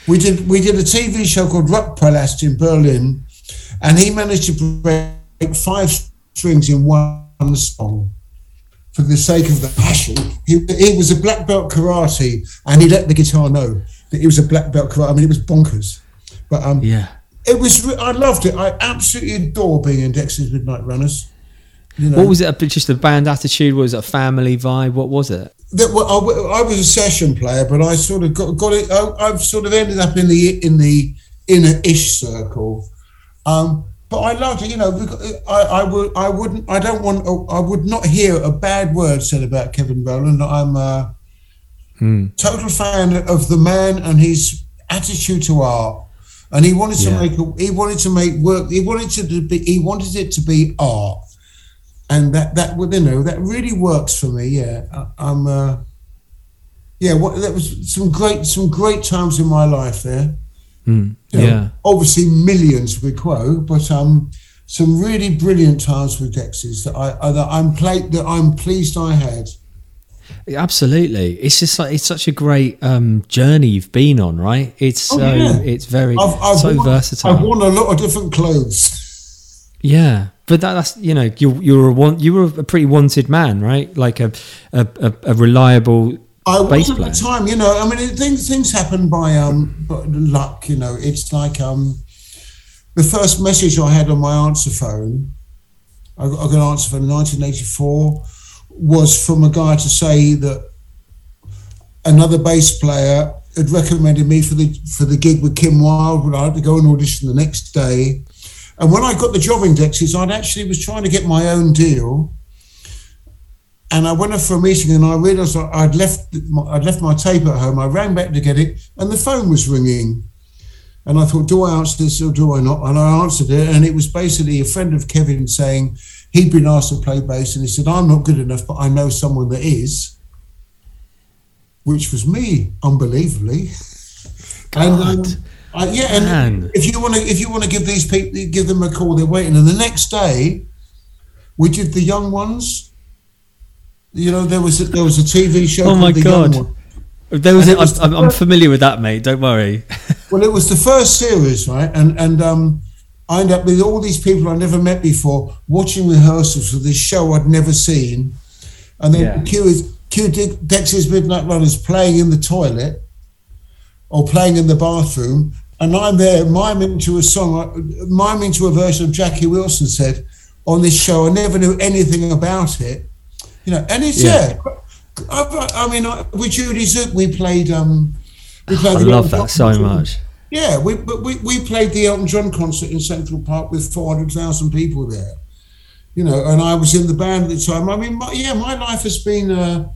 We did we did a TV show called Rock Rockpalast in Berlin, and he managed to break five strings in one song for the sake of the passion. He, he was a black belt karate, and he let the guitar know that he was a black belt karate. I mean, it was bonkers, but um, yeah. it was. I loved it. I absolutely adore being in Dexys Midnight Runners. You know, What was it? Just a band attitude? Was it a family vibe? What was it? that, well, I, I was a session player, but I sort of got, got it. I, I've sort of ended up in the in the inner-ish circle. Um, but I loved it, you know. because I, I would, I wouldn't, I don't want, I would not hear a bad word said about Kevin Rowland. I'm a total fan of the man and his attitude to art. And he wanted to Yeah. make, a, he wanted to make work. He wanted to be, he wanted it to be art and that that would you know that really works for me. Yeah, I, I'm. Uh, yeah, what, that was some great some great times in my life there. You know, Yeah. obviously millions with Quo, but um, some really brilliant times with Dexys that I uh, that I'm played that I'm pleased I had. Absolutely. It's just like it's such a great um, journey you've been on, right? It's so Oh, yeah. it's very I've, I've so worn, versatile. I've worn a lot of different clothes. Yeah, but that, that's you know you you were a one, you were a pretty wanted man, right? Like a, a, a reliable I was at the time, you know. I mean, it, things things happen by um luck, you know. It's like um the first message I had on my answer phone, I got, I got an answer phone in 1984, was from a guy to say that another bass player had recommended me for the for the gig with Kim Wilde, but I had to go and audition the next day. And when I got the job in Dexys, I'd actually was trying to get my own deal. And I went off for a meeting, and I realised I'd left my, I'd left my tape at home. I ran back to get it, and the phone was ringing. And I thought, do I answer this or do I not? And I answered it, and it was basically a friend of Kevin saying he'd been asked to play bass, and he said, "I'm not good enough, but I know someone that is," which was me, unbelievably. And um, I, yeah, and Man. if you want to, if you want to give these people, give them a call, they're waiting. And the next day, we did the young ones. You know, there was a, there was a TV show. Oh my The Young God. One. There was, a, was I'm, I'm familiar with that, mate. Don't worry. Well, it was the first series, right? And and um, I ended up with all these people I never met before watching rehearsals for this show I'd never seen, and then Yeah. Q is Q De- Dexys Midnight Runners playing in the toilet or playing in the bathroom, and I'm there miming to a song, uh, miming to a version of Jackie Wilson said on this show. I never knew anything about it, you know. And it's Yeah. yeah. I, I mean, I, with Judie Tzuke, we played. Um, we played I the love Elton that so John much. Yeah, we but we, we played the Elton John concert in Central Park with four hundred thousand people there. You know, and I was in the band at the time. I mean, my, yeah, my life has been. Uh,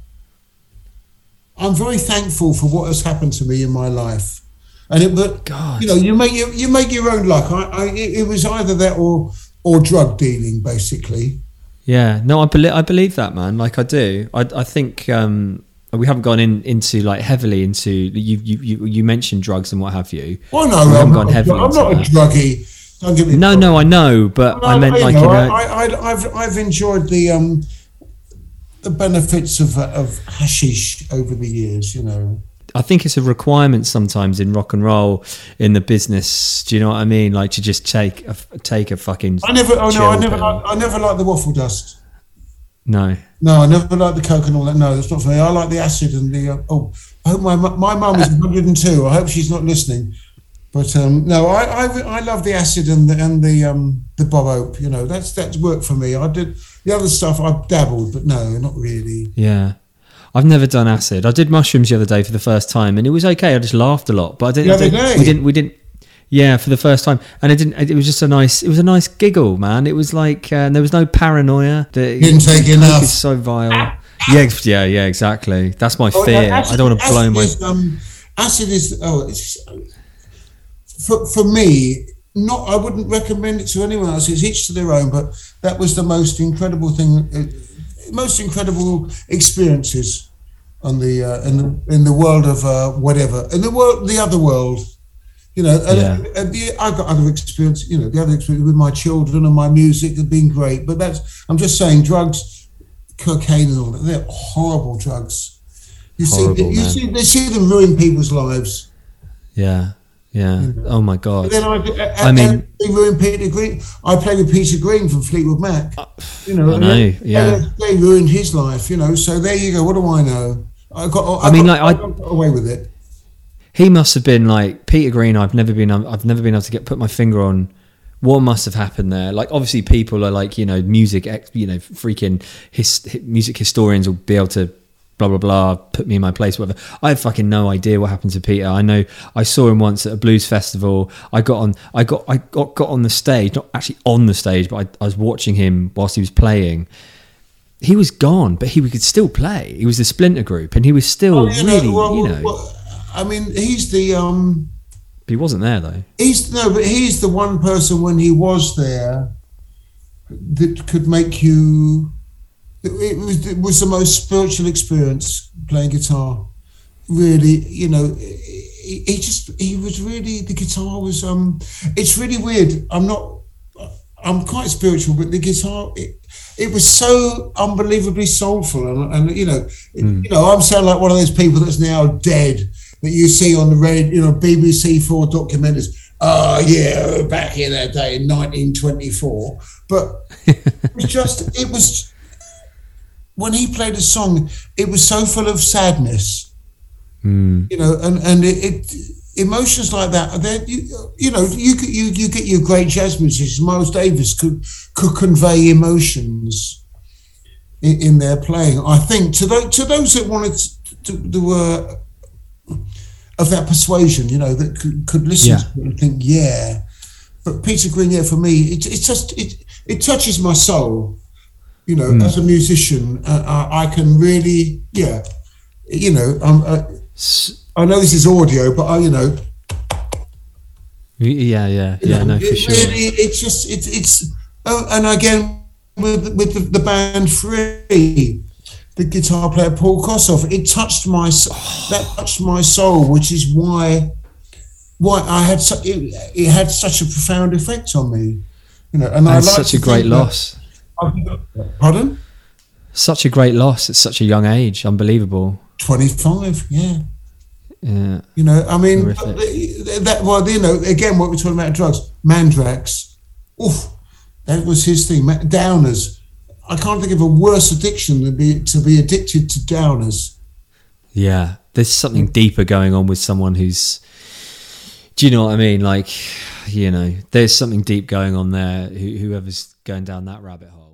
I'm very thankful for what has happened to me in my life, and it. But God. you know, you make your, you make your own luck. I, I it was either that or or drug dealing, basically. Yeah, no, I believe I believe that, man. Like I do. I I think um, we haven't gone in into like heavily into you. You you, you mentioned drugs and what have you. Oh no, We haven't I'm gone not, heavily I'm not a druggie. Don't get me No, wrong. no, I know, but I meant you like know, I, I, I've, I've enjoyed the um, the benefits of of hashish over the years. You know, I think it's a requirement sometimes in rock and roll in the business. Do you know what I mean? Like to just take a take a fucking. I never. Oh no, I never. I, I never liked the waffle dust. No. No, I never liked the coke and all that. No, that's not for me. I like the acid and the. Uh, oh, I hope my my mum is 102. I hope she's not listening. But um, no, I, I I love the acid and the and the um the bob oak. You know, that's that's worked for me. I did the other stuff. I dabbled, but no, not really. Yeah. I've never done acid. I did mushrooms the other day for the first time, and it was okay. I just laughed a lot, but I didn't. The other day? we didn't. We didn't. Yeah, for the first time, and it didn't. It was just a nice. It was a nice giggle, man. It was like uh, there was no paranoia. The, Didn't take enough. Is so vile. Yeah, yeah, yeah. Exactly. That's my Oh, fear. no, acid- I don't want to blow my. Is, um, acid is oh, it's, for for me. Not, I wouldn't recommend it to anyone else. It's each to their own. But that was the most incredible thing, uh, most incredible experiences on the uh, in the in the world of uh, whatever in the world, the other world. You know, and, Yeah. and the, I've got other experience. You know, the other experience with my children and my music have been great. But that's I'm just saying, drugs, cocaine, and all that. They're horrible drugs. You Horrible, see, you man. see, they see them ruin people's lives. Yeah, yeah. Oh my god. I, I I mean, they ruin Peter Green. I played with Peter Green from Fleetwood Mac. Uh, you know, I know, they- yeah. they ruined his life. You know, so there you go. What do I know? I got. I mean, got, like, I- got away with it. he must have been like Peter Green. I've never been. I've never been able to get put my finger on what must have happened there? Like, obviously, people are like, you know, music, ex- you know, freaking his, music historians will be able to blah blah blah, put me in my place, whatever. I have fucking no idea what happened to Peter. I know I saw him once at a blues festival. I got on, I got, I got got on the stage, not actually on the stage, but I, I was watching him whilst he was playing. He was gone, but he could still play. He was the Splinter Group, and he was still You really, know, well, you know. well, I mean, he's the um, he wasn't there though. he's no, but he's the one person when he was there that could make you. It, was it was the most spiritual experience playing guitar. Really, you know, he, he just he was really the guitar was um. It's really weird. I'm not. I'm quite spiritual, but the guitar it, it was so unbelievably soulful, and, and you know, Hmm. you know, I'm sound like one of those people that's now dead that you see on the red, you know, BBC Four documentaries. Oh yeah, back in that day in 1924, but it was just it was when he played a song, it was so full of sadness, you know, and and it. it Emotions like that, they you, you know, you you you get your great jazz musicians. Miles Davis could could convey emotions in, in their playing. I think to those to those that wanted to, to were of that persuasion, you know, that could, could listen Yeah. to it and think, yeah. But Peter Green, yeah, for me, it, it's just it it touches my soul. You know, as a musician, uh, I, I can really, yeah, you know, um, uh, I know this is audio, but I, you know, Yeah, yeah, you yeah. know, No, for it sure. Really, it's just it's it's oh, and again with with the, the band Free, the guitar player Paul Kossoff, it touched my that touched my soul, which is why why I had such it, it had such a profound effect on me, you know. And I like such a great loss. Pardon? Such a great loss at such a young age. Unbelievable. Twenty five, yeah. Yeah. You know, I mean, Horrific. that well, you know, again, what we're talking about drugs, Mandrax, oof, that was his thing. Downers, I can't think of a worse addiction than be to be addicted to downers. Yeah. There's something mm. deeper going on with someone who's. Do you know what I mean? Like, you know, there's something deep going on there. Whoever's going down that rabbit hole.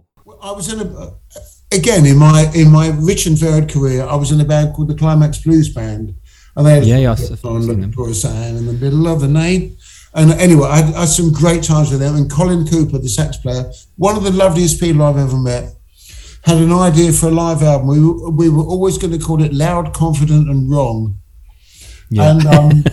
I was in a again in my in my rich and varied career. I was in a band called the Climax Blues Band, and they had Yeah, yeah, on seen looking them. for a sign in the middle of the night. And anyway, I had, I had some great times with them. And Colin Cooper, the sax player, one of the loveliest people I've ever met, had an idea for a live album. We were, we were always going to call it Loud, Confident, and Wrong. Yeah. And um,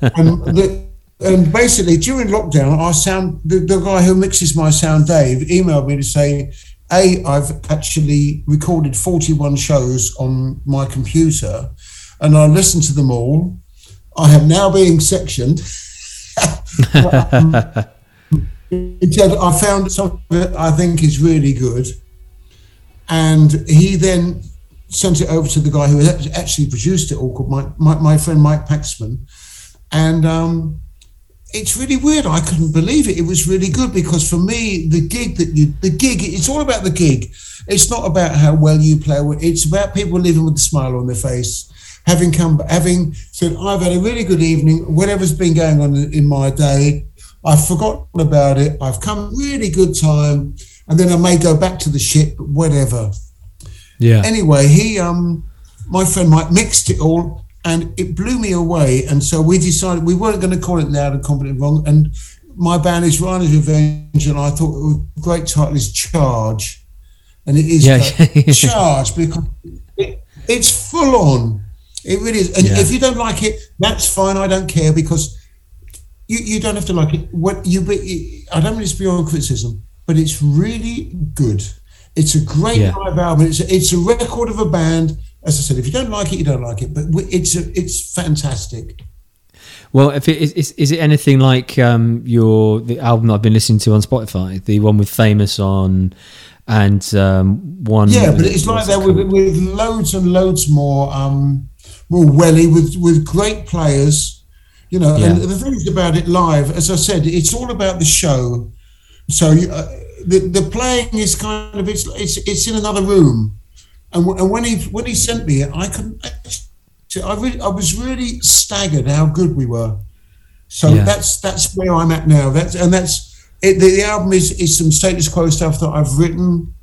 and, the, and basically during lockdown, our sound the, the guy who mixes my sound, Dave, emailed me to say, "A, I've actually recorded 41 shows on my computer, and I listened to them all. I am now being sectioned." Said, I found something that I think is really good. And he then sent it over to the guy who actually produced it all, called my, my, my friend Mike Paxman. And um, it's really weird. I couldn't believe it. It was really good because for me, the gig that you, the gig, it's all about the gig. It's not about how well you play. It's about people living with a smile on their face, having come, having said, I've had a really good evening, whatever's been going on in my day. I've forgotten about it. I've come really good time. And then I may go back to the shit, but whatever Yeah. anyway, he, um, my friend Mike, mixed it all, and it blew me away. And so we decided we weren't going to call it loud and confident wrong. And my band is Rhino's Revenge, and I thought a great title is Charge, and it is Yeah. Charge because it, it's full on. It really is. And Yeah. if you don't like it, that's fine. I don't care because you, you don't have to like it. What you be, I don't mean it's beyond criticism, but it's really good. It's a great Yeah. live album. It's a, it's a record of a band. As I said, if you don't like it, you don't like it. But it's a, it's fantastic. Well, if it is, is, is it anything like um, your the album that I've been listening to on Spotify, the one with Famous on, and um, one. Yeah, but it's like that with, with loads and loads more, um, more welly with with great players. You know, and Yeah. the things about it live, as I said, it's all about the show. So uh, the the playing is kind of it's it's it's in another room, and, and when he when he sent me it, I couldn't. I really I was really staggered how good we were. So Yeah. that's that's where I'm at now. That's and that's it, the, the album is is some status quo stuff that I've written,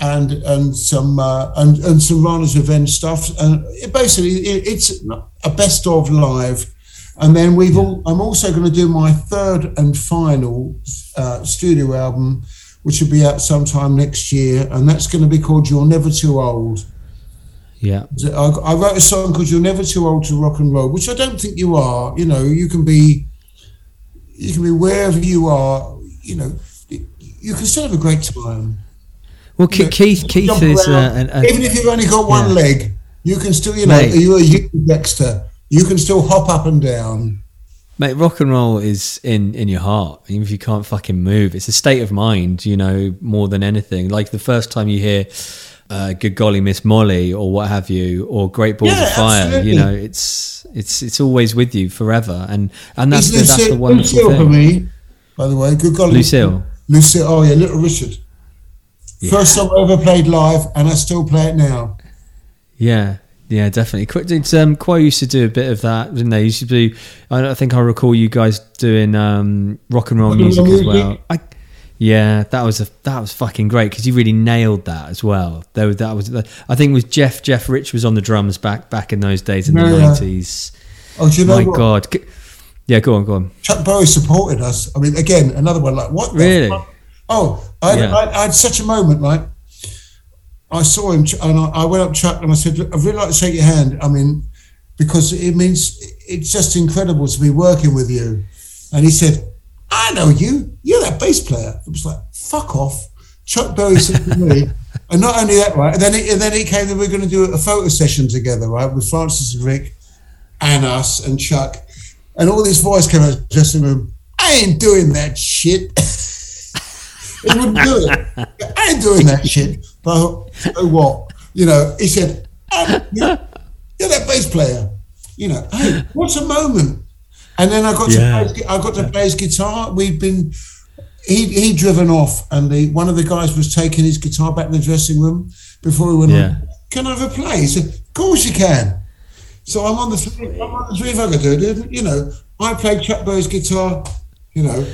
and and some uh, and and some Rhino's Revenge stuff, and it basically it, it's a best of live. And then we've all, I'm also going to do my third and final uh, studio album, which will be out sometime next year, and that's going to be called "You're Never Too Old." Yeah. I, I wrote a song called "You're Never Too Old to Rock and Roll," which I don't think you are. You know, you can be, you can be wherever you are. You know, you can still have a great time. Well, Yeah. Keith Keith is uh, around. an, an, Even if you've only got one Yeah. leg, you can still. You know, Mate. you're a Dexter. You can still hop up and down. Mate, rock and roll is in in your heart. Even if you can't fucking move, it's a state of mind. You know, more than anything. Like the first time you hear uh, "Good Golly Miss Molly" or what have you, or "Great Balls Yeah, of Fire," absolutely. you know, it's it's it's always with you forever. And and that's the, that's the Lucille, wonderful Lucille for me, by the way. Good golly, Lucille. Lucille. Oh yeah, Little Richard. First song I ever played live, and I still play it now. Yeah, yeah, definitely. Qu- It's, um, Quo used to do a bit of that, didn't they? Used to do. I, think I recall you guys doing um, rock and roll music as well. I, yeah, that was a that was fucking great because you really nailed that as well. There, was- that was. I think it was Jeff Jeff Rich was on the drums back back in those days in the Yeah, yeah. nineties. Oh, do you know My what? God. Yeah, go on, go on. Chuck Berry supported us. I mean, again, another one like what? the Really? fuck? Oh, I, Yeah. I, I had such a moment. Like I saw him, and I, I went up to Chuck and I said, "I'd really like to shake your hand." I mean, because it means it's just incredible to be working with you. And he said, "I know you. You're that bass player." It was like, "Fuck off." Chuck Berry said to me, and not only that, right? And then it, and then it came that we are going to do a photo session together, right, with Francis and Rick and us and Chuck. And all this voice came out of the dressing room. I ain't doing that shit. he wouldn't do it. I ain't doing that shit. But I so what? You know, he said, "Oh, you're, that bass player. You know, hey, what's a moment? And then I got Yeah. to play, I got to play his guitar. We'd been he he driven off, and the one of the guys was taking his guitar back in the dressing room before he went Yeah. on. Can I have a play? He said, "Of course you can." So I'm on the three, I'm on the three if I could do it. You know, I played Chuck Berry's guitar. You know,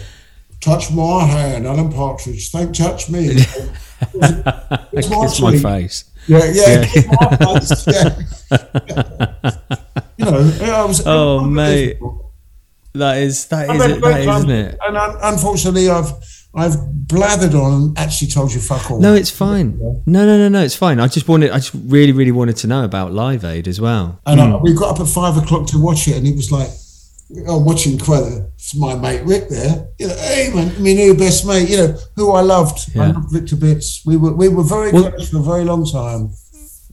touch my hand, Alan Partridge. Don't touch me. it's my Kiss my face. Yeah, yeah. Yeah. face, yeah. you know, I was. Oh, mate. That is that is it, that is, isn't it? And un- unfortunately, I've I've blathered on and actually told you fuck all. No, it's fine. No, no, no, no, it's fine. I just wanted, I just really, really wanted to know about Live Aid as well. And I, hmm. we got up at five o'clock to watch it, and it was like, "I'm watching Quether. It's my mate Rick there. You know, hey man, my new best mate. You know, who I loved. I loved Rick to bits. We were we were very Well- close for a very long time.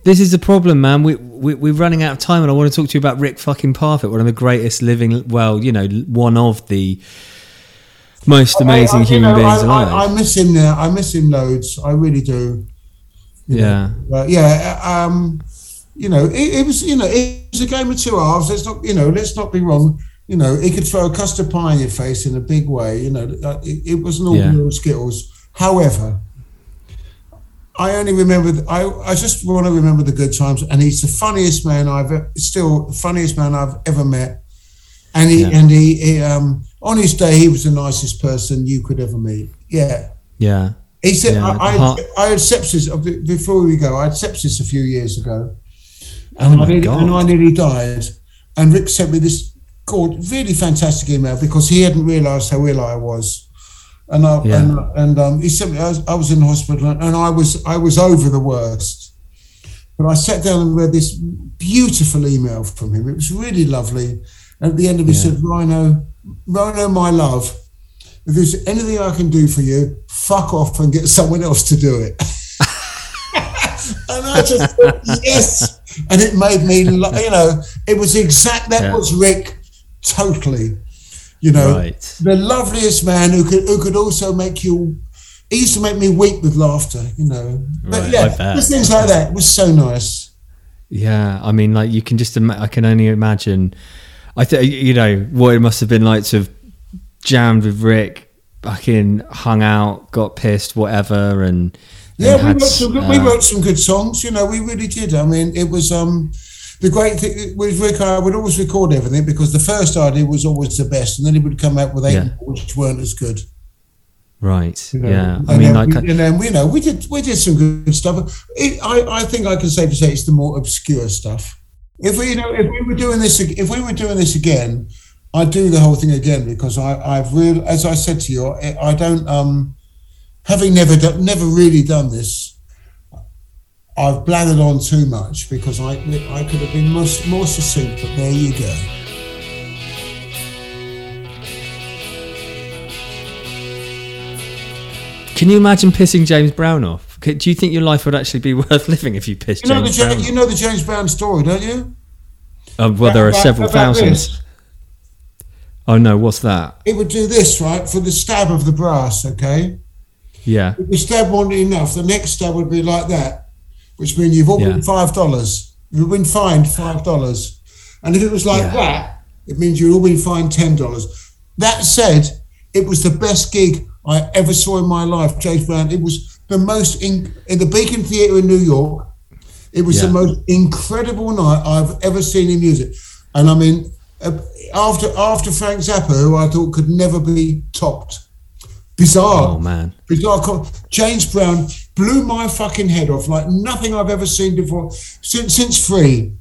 This is the problem, man. We, we we're running out of time, and I want to talk to you about Rick fucking Parfitt, one of the greatest living, well, you know, one of the most amazing I- I- human know, beings I, alive. I, I miss him now. I miss him loads. I really do. You yeah, know, yeah. Um, you know, it, it was you know it was a game of two halves. Let's not you know let's not be wrong. You know, he could throw a custard pie in your face in a big way. You know, uh, it, it wasn't all Yeah. skittles. However, I only remember. I I just want to remember the good times, and he's the funniest man I've still the funniest man I've ever met. And he Yeah. and he, he um on his day he was the nicest person you could ever meet. Yeah. yeah, He said, Yeah, I, I, heart- I had sepsis, uh, before we go, I had sepsis a few years ago. Oh And, my I, nearly, and I nearly died. And Rick sent me this God, really fantastic email because he hadn't realised how ill I was. And I, Yeah. and, and um, he sent me, I was, I was in hospital and I was, I was over the worst. But I sat down and read this beautiful email from him. It was really lovely. And at the end of it, he Yeah. said, Rhino, Rhino, my love, if there's anything I can do for you, fuck off and get someone else to do it. and I just thought, yes. And it made me, you know, it was exact, that Yeah. was Rick totally. You know, Right. the loveliest man who could who could also make you. He used to make me weep with laughter, you know. But Right, yeah, just things like that. It was so nice. yeah. I mean, like you can just, ima- I can only imagine. I think you know what it must have been like to have jammed with Rick, fucking hung out, got pissed, whatever, and Yeah, we wrote, some good, we uh, wrote some good songs. You know, we really did. I mean, it was um, the great thing with Rick. I would always record everything because the first idea was always the best, and then he would come out with eight Yeah. which weren't as good. Right. you know. Yeah. I mean, like, we, and then you know we did we did some good stuff. It, I I think I can safely say it's the more obscure stuff. If we you know if we were doing this if we were doing this again, I'd do the whole thing again because I I've real as I said to you I, I don't um having never done never really done this. I've blathered on too much because I I could have been more, more succinct, but there you go. can you imagine pissing James Brown off? Do you think your life would actually be worth living if you pissed You know the James Ja- Brown? you know the James Brown story, don't you? Uh, well, there are About- several about thousands. this. Oh no, what's that? It would do this right for the stab of the brass. Okay. Yeah. If you stab one enough, the next stab would be like that, which means you've all Yeah. been five dollars. You've been fined five dollars, and if it was like Yeah. that, it means you've all been fined ten dollars. That said, it was the best gig I ever saw in my life. James Brown. It was the most in, in the Beacon Theatre in New York. It was the most incredible night I've ever seen in music, and I mean, uh, after after Frank Zappa, who I thought could never be topped. Bizarre. Oh man. Bizarre. James Brown blew my fucking head off like nothing I've ever seen before since since Free.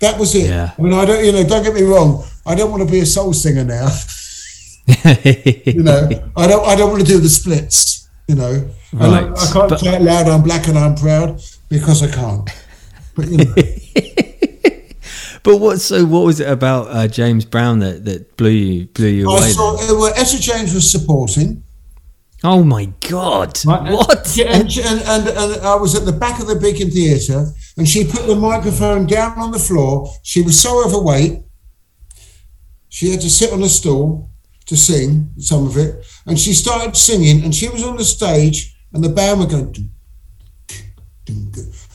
That was it. Yeah. I mean, I don't, you know, don't get me wrong. I don't want to be a soul singer now. you know, I don't, I don't want to do the splits. You know, And I, I can't But- say it loud. I'm black and I'm proud because I can't. But you know, But what? So what was it about uh, James Brown that, that blew you blew you I away? saw well, Etta James was supporting. Oh my god! Right, What? yeah, And, and, and, and I was at the back of the Beacon Theatre, and she put the microphone down on the floor. She was so overweight, she had to sit on a stool to sing some of it. And she started singing, and she was on the stage, and the band were going,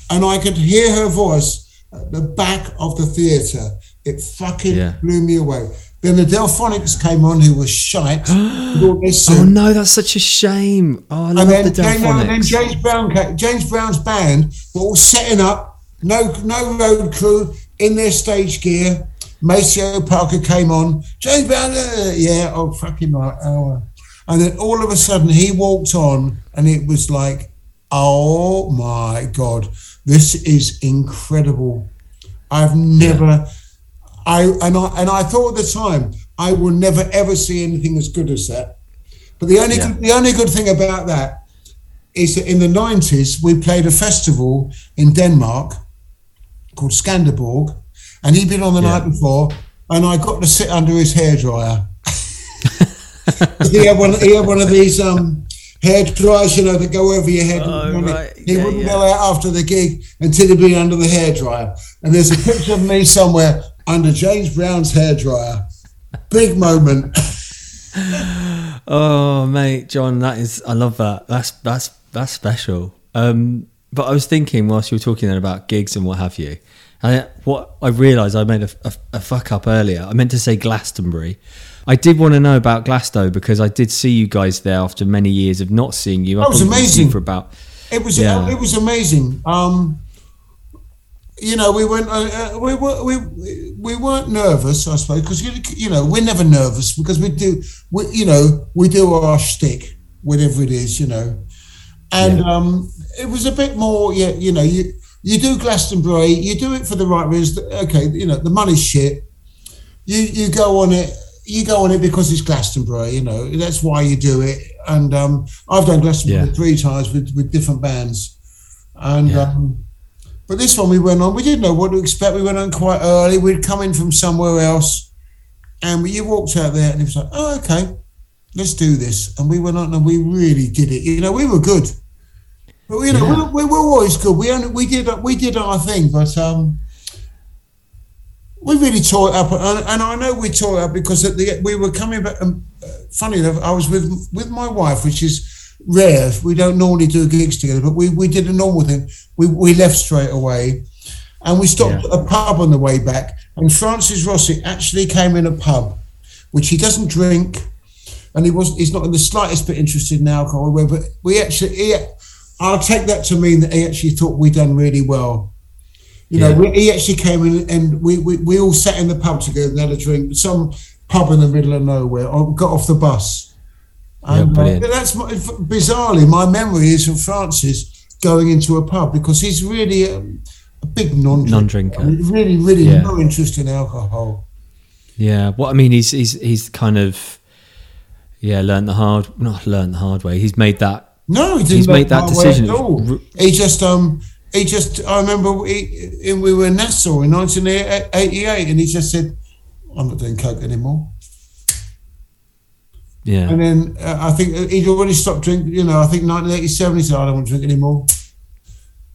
and I could hear her voice at the back of the theatre. It fucking Yeah. blew me away. Then the Delfonics came on, who was shite. with all their Oh no, that's such a shame. Oh, I love And then, the then, no, then James Brown, James Brown's band were all setting up. No, no road crew in their stage gear. Maceo Parker came on. James Brown, uh, yeah, oh fucking right. hour. And then all of a sudden he walked on, and it was like, oh my god, this is incredible. I've never, I and I and I thought at the time I will never ever see anything as good as that. But the only Yeah. good, the only good thing about that is that in the nineties we played a festival in Denmark called Skanderborg, and he'd been on the Yeah. night before, and I got to sit under his hairdryer. he had one. He had one of these um, hair dryers, you know, that go over your head. Oh, right. He Yeah, wouldn't yeah. go out after the gig until he'd been under the hairdryer. And there's a picture of me somewhere under James Brown's hairdryer. Big moment. Oh, mate, John, that is. I love that. That's that's that's special. Um, but I was thinking whilst you were talking then about gigs and what have you, and what I realised I made a, a, a fuck up earlier. I meant to say Glastonbury. I did want to know about Glasgow because I did see you guys there after many years of not seeing you. That was probably didn't see you amazing. for about. It was Yeah. it was amazing. Um, you know, we went. Uh, uh, we were we we weren't nervous, I suppose, because you you know we're never nervous because we do we you know we do our shtick, whatever it is, you know, and Yeah. um, it was a bit more. Yeah, you know, you you do Glastonbury, you do it for the right reasons. Okay, you know, the money's shit. You you go on it. You go on it because it's Glastonbury, you know. That's why you do it. And um, I've done Glastonbury Yeah. three times with, with different bands. And Yeah. um, but this one we went on. We didn't know what to expect. We went on quite early. We'd come in from somewhere else, and we, you walked out there, and it was like, "Oh, okay, let's do this." And we went on, and we really did it. You know, we were good. But you know, Yeah. we, we were always good. We only, we did we did our thing, but um, we really tore it up, and, and I know we tore it up because at the we were coming back. Um, uh, funny enough, I was with with my wife, which is rare. We don't normally do gigs together, but we, we did a normal thing. We we left straight away, and we stopped Yeah. at a pub on the way back. And Francis Rossi actually came in a pub, which he doesn't drink, and he wasn't. He's not in the slightest bit interested in alcohol. But we actually, he, I'll take that to mean that he actually thought we'd done really well. You know, Yeah. we, he actually came in and we, we, we all sat in the pub together and had a drink. Some pub in the middle of nowhere. I got off the bus And, uh, that's my, bizarrely my memory is of Francis going into a pub because he's really a, a big non-drinker. Non-drinker. I mean, really, really Yeah. no interest in alcohol. Yeah. Well, I mean, he's he's he's kind of yeah learned the hard not learned the hard way. He's made that No, he didn't He's make made that decision. at all. He just um he just I remember he, he- we were in Nassau in 1988 and he just said I'm not doing coke anymore. Yeah And then uh, I think he'd already stopped drinking. You know, I think 1987 he said I don't want to drink anymore.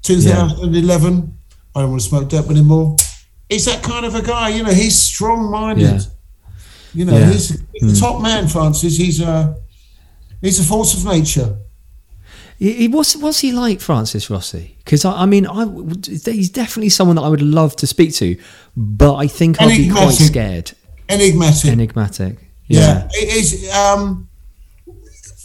2011 I don't want to smoke dope anymore. He's that kind of a guy. You know, he's strong-minded. Yeah. You know, Yeah. Hmm. he's, he's a top man, Francis. He's a he's a force of nature. He, he- what's what's he like, Francis Rossi? Because I, I mean, I he's definitely someone that I would love to speak to, but I think I'd be quite scared. Enigmatic. Enigmatic. Yeah, Yeah. it is. Um,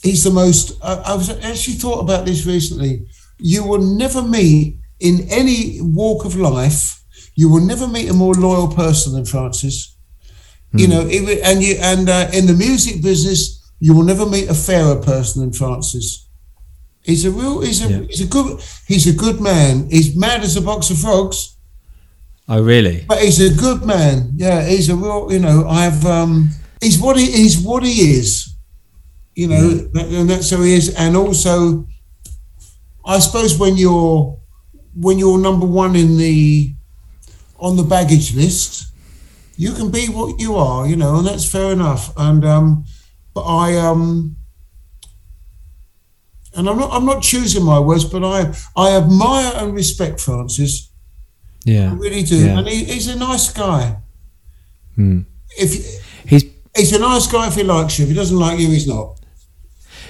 he's the most. I, I was actually thought about this recently. You will never meet in any walk of life. You will never meet a more loyal person than Francis. You know, it, and you and uh, in the music business, you will never meet a fairer person than Francis. He's a real. He's a. Yeah. He's a good. He's a good man. He's mad as a box of frogs. Oh, really? But he's a good man. Yeah, he's a real. You know, I've. um He's what he. He's what he is. You know, that, and that's how he is. And also, I suppose when you're when you're number one in the on the baggage list, you can be what you are. You know, and that's fair enough. And um, but I um. And I'm not. I'm not choosing my words, but I I admire and respect Francis. Yeah. I really do. Yeah. And he, he's a nice guy. Hmm. If He's he's a nice guy if he likes you, if he doesn't like you, he's not.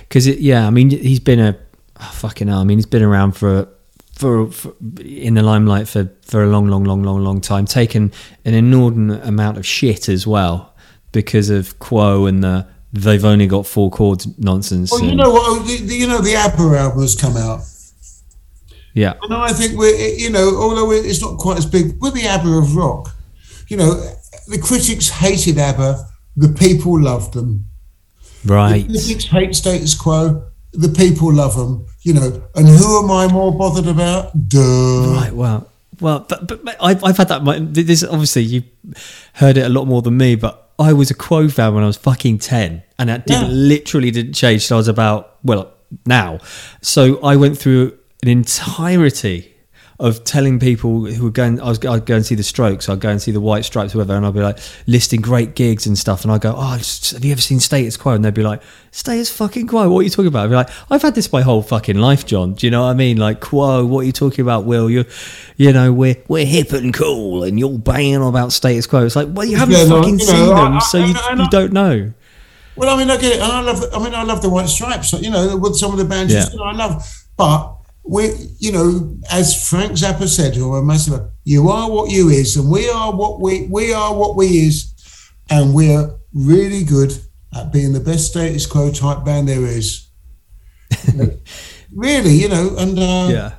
because yeah, I mean, he's been a oh, fucking hell. I mean, he's been around for, for for in the limelight for for a long, long, long, long, long time. Taken an inordinate amount of shit as well because of Quo and the they've only got four chords nonsense. Well, you know what? Oh, the, the, you know the ABBA album has come out, yeah, and I think we're you know although it's not quite as big, we're the ABBA of rock. You know, the critics hated ABBA, the people loved them. right. The critics hate status quo, the people love them. You know, and who am I more bothered about? Duh. Right. Well, well, but, but, but I've, I've had that. This obviously you heard it a lot more than me, but I was a Quo fan when I was fucking ten, and that didn't Yeah. literally didn't change till I was about well now. So I went through an entirety of telling people who were going. I was I'd go and see the Strokes. I'd go and see the White Stripes, whoever, and I'd be like listing great gigs and stuff. And I'd go, "Oh, have you ever seen Status Quo?" And they'd be like, "Status fucking Quo? What are you talking about?" I'd be like, "I've had this my whole fucking life, John. Do you know what I mean? Like Quo, what are you talking about? Will you, you know, we're we're hip and cool, and you're banging on about Status Quo. It's like, well, you haven't Yeah, no, fucking you know, seen I- them, I- so you, you don't know." Well, I mean, I get it, and I love. I mean, I love the White Stripes. You know, with some of the bands, Yeah. you know, I love. But we, you know, as Frank Zappa said, or a massive, you are what you is, and we are what we we are what we is, and we're really good at being the best status quo type band there is. really, you know, and uh, Yeah.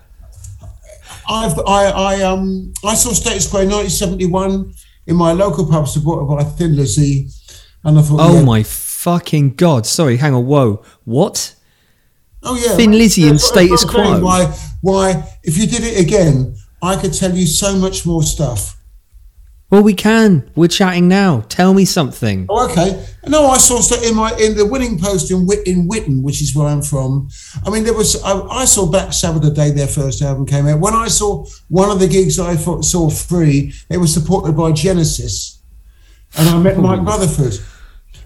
I've I I um I saw Status Quo in 1971 in my local pub supported by Thin Lizzy, and I thought, Oh yeah, my fucking god! Sorry, hang on. Whoa, what? Oh yeah, Thin Lizzy and That's what- that's Status what I'm saying. Quo. Why? Why? If you did it again, I could tell you so much more stuff. Well, we can. We're chatting now. Tell me something. Oh, okay. No, I saw st- in my in the winning post in Whit- in Whitton, which is where I'm from. I mean, there was I, I saw Black Sabbath the day their first album came out. When I saw one of the gigs I saw free, it was supported by Genesis, and I met oh, Mike Rutherford.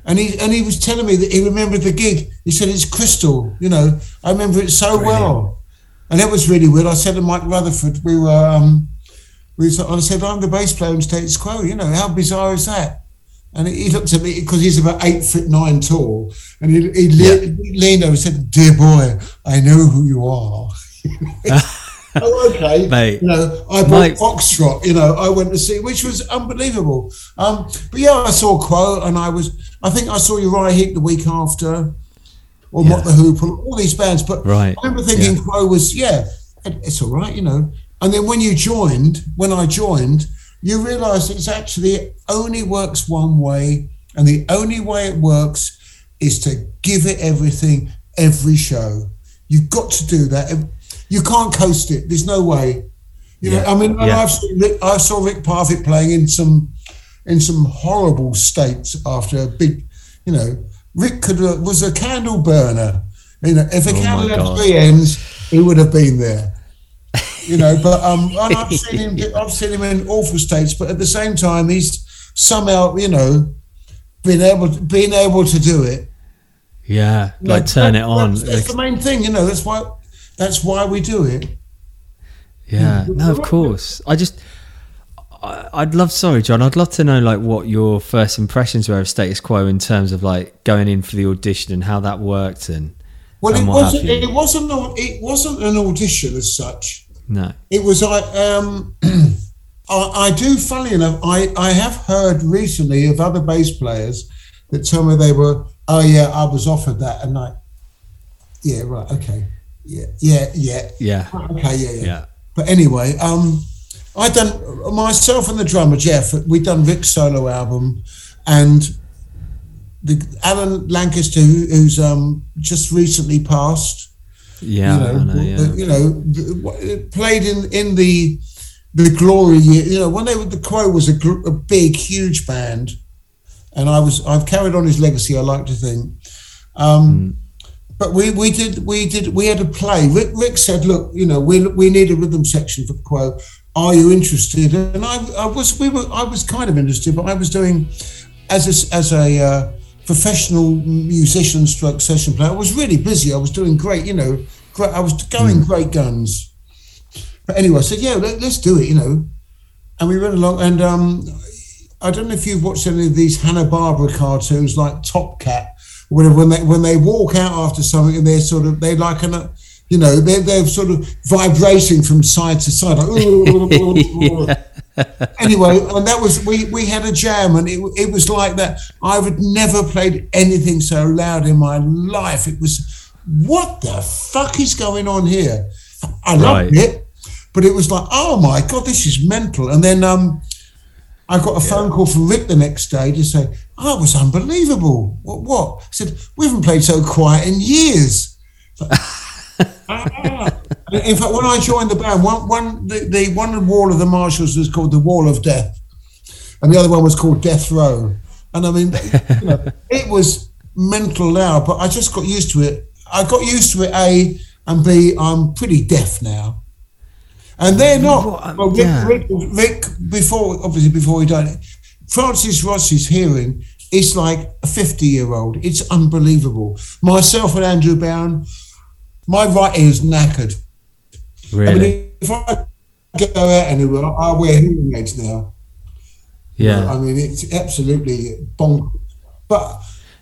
And he and he was telling me that he remembered the gig. He said it's crystal, you know. I remember it so well, and that was really weird. I said to Mike Rutherford, we were, um, we I said I'm the bass player in Status Quo. You know how bizarre is that? And he looked at me because he's about eight foot nine tall, and he, he, le- he leaned over and said, "Dear boy, I know who you are." oh, okay. Mate, you know, I bought my- Foxtrot. You know, I went to see, which was unbelievable. Um, but yeah, I saw Quo, and I was, I think I saw Uriah Heep the week after, or Yeah. Mott the Hoople, all these bands. But Right, I remember thinking yeah. Quo was, yeah, it's all right, you know. And then when you joined, when I joined, you realise it's actually it only works one way, and the only way it works is to give it everything every show. You've got to do that. You can't coast it. There's no way. You know, I mean, Yeah. I've seen Rick, I saw Rick Parfitt playing in some in some horrible states after a big, you know, Rick could uh, was a candle burner. You know, if a Oh candle had three ends, he would have been there. You know, but um, and I've seen him. I've seen him in awful states, but at the same time, he's somehow, you know, been able to, been able to do it. Yeah, know, like turn that- it on. That's, that's the main thing, you know. That's why. That's why we do it. Yeah, no, of course. I just, I, I'd love. Sorry, John. I'd love to know like what your first impressions were of Status Quo in terms of like going in for the audition and how that worked and. Well, and it wasn't. It wasn't. It wasn't an audition as such. No. It was I. Um, I, I do. Funny enough, I I have heard recently of other bass players that tell me they were. Oh yeah, I was offered that, and like, yeah, right, okay, yeah, yeah, yeah, Yeah. okay, yeah, yeah. Yeah. But anyway, um, I done myself and the drummer Jeff. We done Rick's solo album, and the Alan Lancaster, who, who's um just recently passed. Yeah. you know, yeah. you know, played in in the the glory year. You know, when they were the Quo was a, gr- a big, huge band, and I was I've carried on his legacy. I like to think. Um, But we, we did we did we had a play. Rick, Rick said, "Look, you know, we we need a rhythm section for the Quo. Are you interested?" And I, I was we were I was kind of interested, but I was doing as a, as a uh, professional musician stroke session player. I was really busy. I was doing great, you know. Great, I was going great guns. But anyway, I said, "Yeah, let, let's do it," you know. And we went along, and um, I don't know if you've watched any of these Hanna Barbera cartoons like Top Cat, When they when they walk out after something, and they're sort of they like an, you know, they're they're sort of vibrating from side to side. Like, anyway, and that was we we had a jam, and it it was like that. I had never played anything so loud in my life. It was what the fuck is going on here? I loved Right. it, but it was like, oh my god, this is mental. And then um, I got a phone call from Rick the next day to say, oh, it was unbelievable. What? What? I said, we haven't played so quiet in years. Ah. In fact, when I joined the band, one, one the, the one wall of the Marshalls was called the Wall of Death, and the other one was called Death Row. And I mean, you know, it was mental loud, but I just got used to it. I got used to it. A and B, I'm pretty deaf now. And they're not. Well, Rick, yeah. Rick, Rick, before obviously before he died, Francis Rossi's hearing is like a 50 year old. It's unbelievable. Myself and Andrew Bown, my right ear's knackered. I Really? mean, if I go out anywhere, I wear hearing aids now. Yeah. I mean, it's absolutely bonkers. But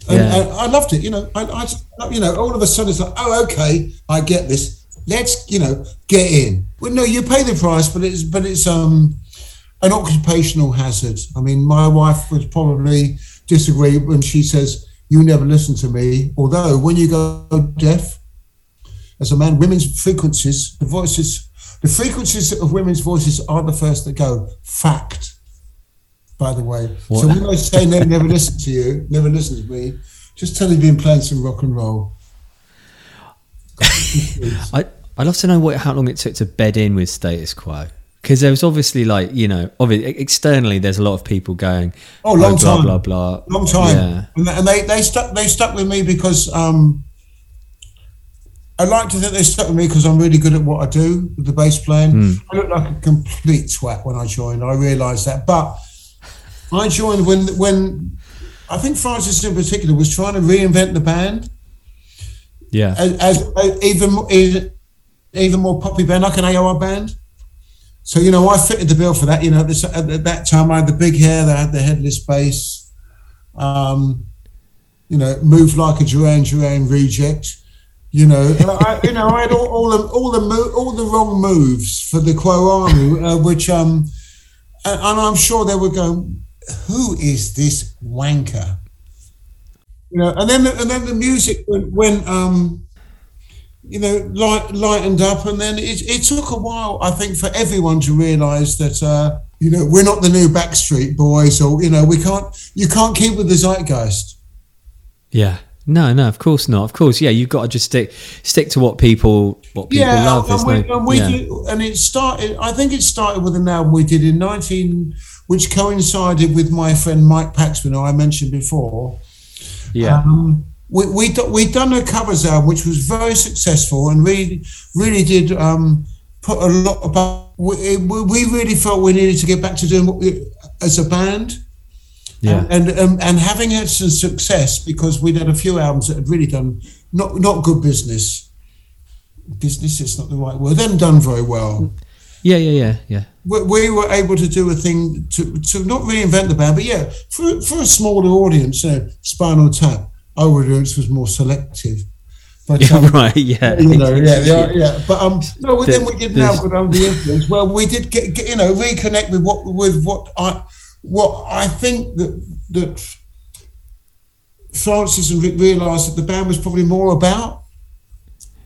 and, Yeah. and I loved it. You know, I, I you know, all of a sudden it's like, oh, okay, I get this. Let's, you know, get in. Well, no, you pay the price, but it's, but it's um, an occupational hazard. I mean, my wife would probably disagree when she says, "You never listen to me." Although, when you go deaf, as a man, women's frequencies, the voices, the frequencies of women's voices are the first that go. Fact, by the way. What? So when I say they never listen to you, never listen to me, just tell you've been playing some rock and roll. I I'd love to know what how long it took to bed in with status quo because there was obviously like you know obviously externally there's a lot of people going Oh, long blah, time. blah blah blah. long time. yeah And, they- and they, they stuck they stuck with me because um, I like to think they stuck with me because I'm really good at what I do with the bass playing. Hmm. I looked like a complete twat when I joined. I realised that, but I joined when when I think Francis in particular was trying to reinvent the band yeah as, as even more- even even more poppy band like an AOR band. So you know, I fitted the bill for that. You know, this, at, at that time I had the big hair, I had the headless bass. Um, you know, moved like a Duran Duran reject. You know, I, you know, I had all, all the all the mo- all the wrong moves for the Quo Army, uh, which um, and, and I'm sure they were going, "Who is this wanker?" You know, and then the, and then the music when, when um, you know, light, lightened up, and then it, it took a while, I think, for everyone to realise that uh, you know we're not the new Backstreet Boys, or you know, we can't you can't keep with the zeitgeist. yeah No, no, of course not. Of course, yeah, you've got to just stick stick to what people what people yeah, love. and we, no, and, we yeah. do, and it started. I think it started with an album we did in nineteen, which coincided with my friend Mike Paxman, who I mentioned before. yeah, Um, we we do- we done a covers album which was very successful and really really did um, put a lot about. We, we really felt we needed to get back to doing what we, as a band. yeah, And and, um, and having had some success because we'd had a few albums that had really done not not good business. Business is not the right word. Then done very well. yeah, yeah, yeah, yeah. We, we were able to do a thing to to not reinvent the band, but yeah, for for a smaller audience, you know, Spinal Tap, our audience was more selective. But Yeah, um, right, yeah. you know, yeah, yeah, yeah. But um, no, well, then we did now good under the influence. Well, we did get, get you know reconnect with what with what I what I think that that Francis and Rick realised that the band was probably more about.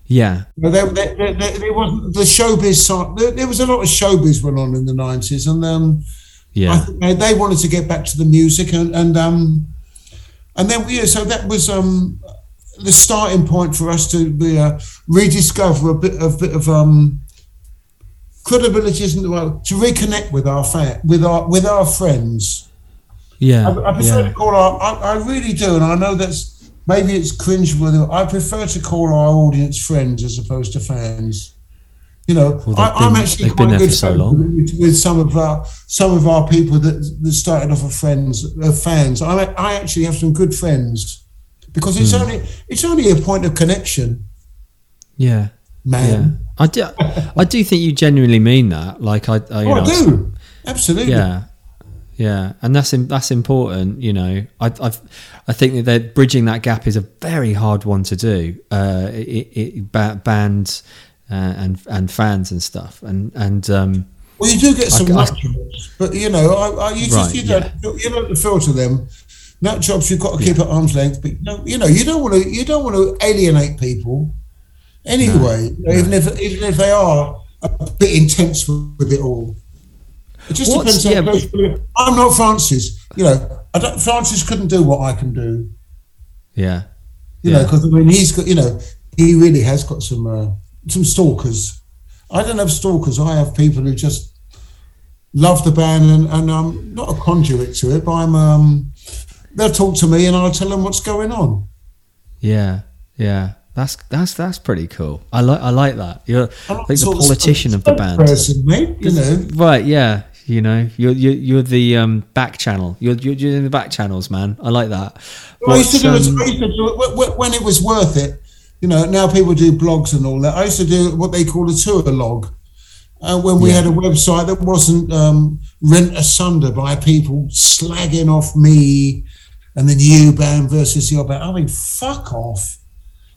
yeah, You know, there, there, there, there wasn't the showbiz side. There, was a lot of showbiz went on in the nineties, and um, I yeah, think they, they wanted to get back to the music, and and um, and then yeah, so that was um the starting point for us to be, uh, rediscover a bit of bit of um credibility isn't the right to reconnect with our fan with our with our friends. yeah, I, I prefer yeah. to call our I, I really do, and I know that's maybe it's cringe with I prefer to call our audience friends as opposed to fans. You know, Well, I, I'm actually quite good so long. With, with some of our some of our people that, that started off as friends, uh, fans. I I actually have some good friends because it's Hmm. only it's only a point of connection, yeah. man. Yeah, I do. I do think you genuinely mean that. Like I, I, you Oh, know, I do absolutely. yeah, yeah, and that's im- that's important. You know, I I've, I think that they're bridging that gap is a very hard one to do. Uh, it, it, ba- bands and and fans and stuff, and and um, Well, you do get some I- nut jobs, but you know, I, I, you just Right, you don't you don't filter them. Nut jobs you've got to keep at arm's length, but you know, you know you don't want to you don't want to alienate people anyway, even if even if they are a bit intense with it all. It just What's- depends yeah, I'm not Francis, you know. I don't, Francis couldn't do what I can do, yeah, you know, because I mean he's got you know he really has got some uh, some stalkers. I don't have stalkers. I have people who just love the band and, and I'm not a conduit to it, but I'm um, they'll talk to me and I'll tell them what's going on. yeah, yeah. That's that's that's pretty cool. I like I like that. You're like the sort of politician of the band. Person, mate, you know. Right, yeah, you know, you're you're, you're the um, back channel. You're, you're you're in the back channels, man. I like that. Well, I used to do But, it. um, to it when it was worth it. You know, now people do blogs and all that. I used to do what they call a tour log. Uh, when we Yeah. had a website that wasn't um, rent asunder by people slagging off me and the new band versus the old band. I mean, fuck off.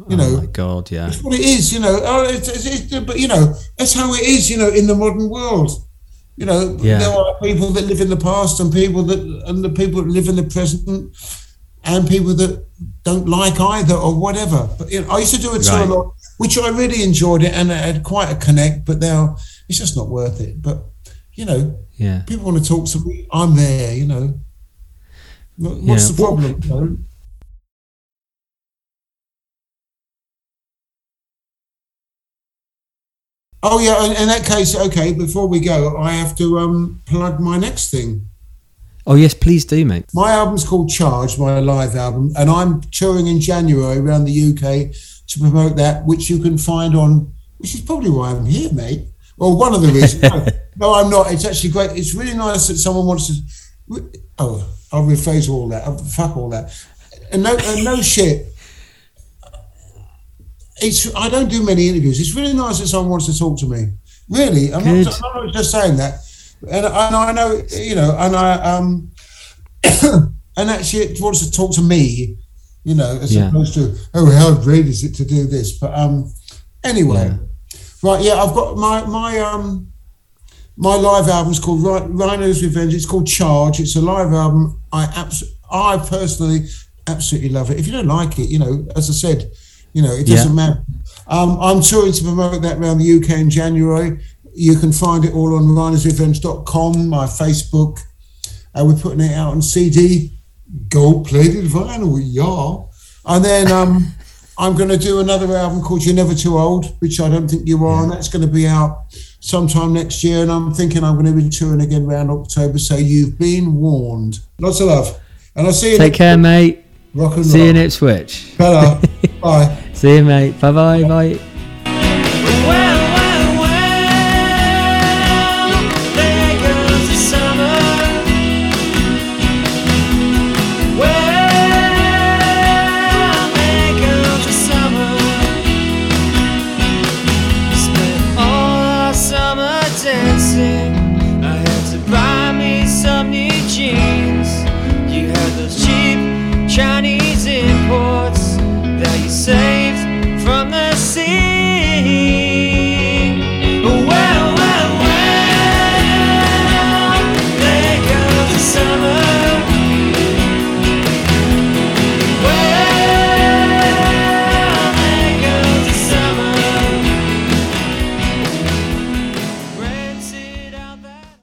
You know, oh my god, yeah, It's what it is, you know. Oh, it's, it's, it's, but you know, that's how it is, you know, in the modern world. You know, Yeah. there are people that live in the past and people that and the people that live in the present and people that don't like either or whatever. But you know, I used to do a tour Right. log, which I really enjoyed it and I had quite a connect. But now it's just not worth it. But you know, yeah. people want to talk to me. I'm there. You know, what's Yeah. the problem? you know? Oh yeah, in- in that case, okay. Before we go, I have to um, plug my next thing. Oh yes, please do, mate. My album's called Charge, my live album, and I'm touring in January around the UK to promote that, which you can find on, which is probably why I'm here, mate. Well, one of the reasons. no, no, I'm not. It's actually great. It's really nice that someone wants to. Oh, I'll rephrase all that. Oh, fuck all that. And no, and no shit. It's. I don't do many interviews. It's really nice that someone wants to talk to me. Really, I'm, not, I'm not just saying that. And, and I know, you know, and I um, and actually it wants to talk to me, you know, as Yeah. opposed to oh, how great is it to do this? But um, anyway, right? Yeah, I've got my my um my live album's called Rhi- Rhino's Revenge. It's called Charge. It's a live album. I abs- I personally absolutely love it. If you don't like it, you know, as I said, you know, it doesn't matter. Um, I'm touring to promote that around the UK in January. You can find it all on rhinosrevenge.com, my Facebook. Uh, we're putting it out on CD, gold plated vinyl, yeah. and then um, I'm going to do another album called "You're Never Too Old," which I don't think you are, and that's going to be out sometime next year. And I'm thinking I'm going to be touring again around October. So you've been warned. Lots of love, and I'll see you. Take next care, mate. Rock and roll. See you roll. Ipswich. Bella. Bye. See you, mate. Bye bye. Bye.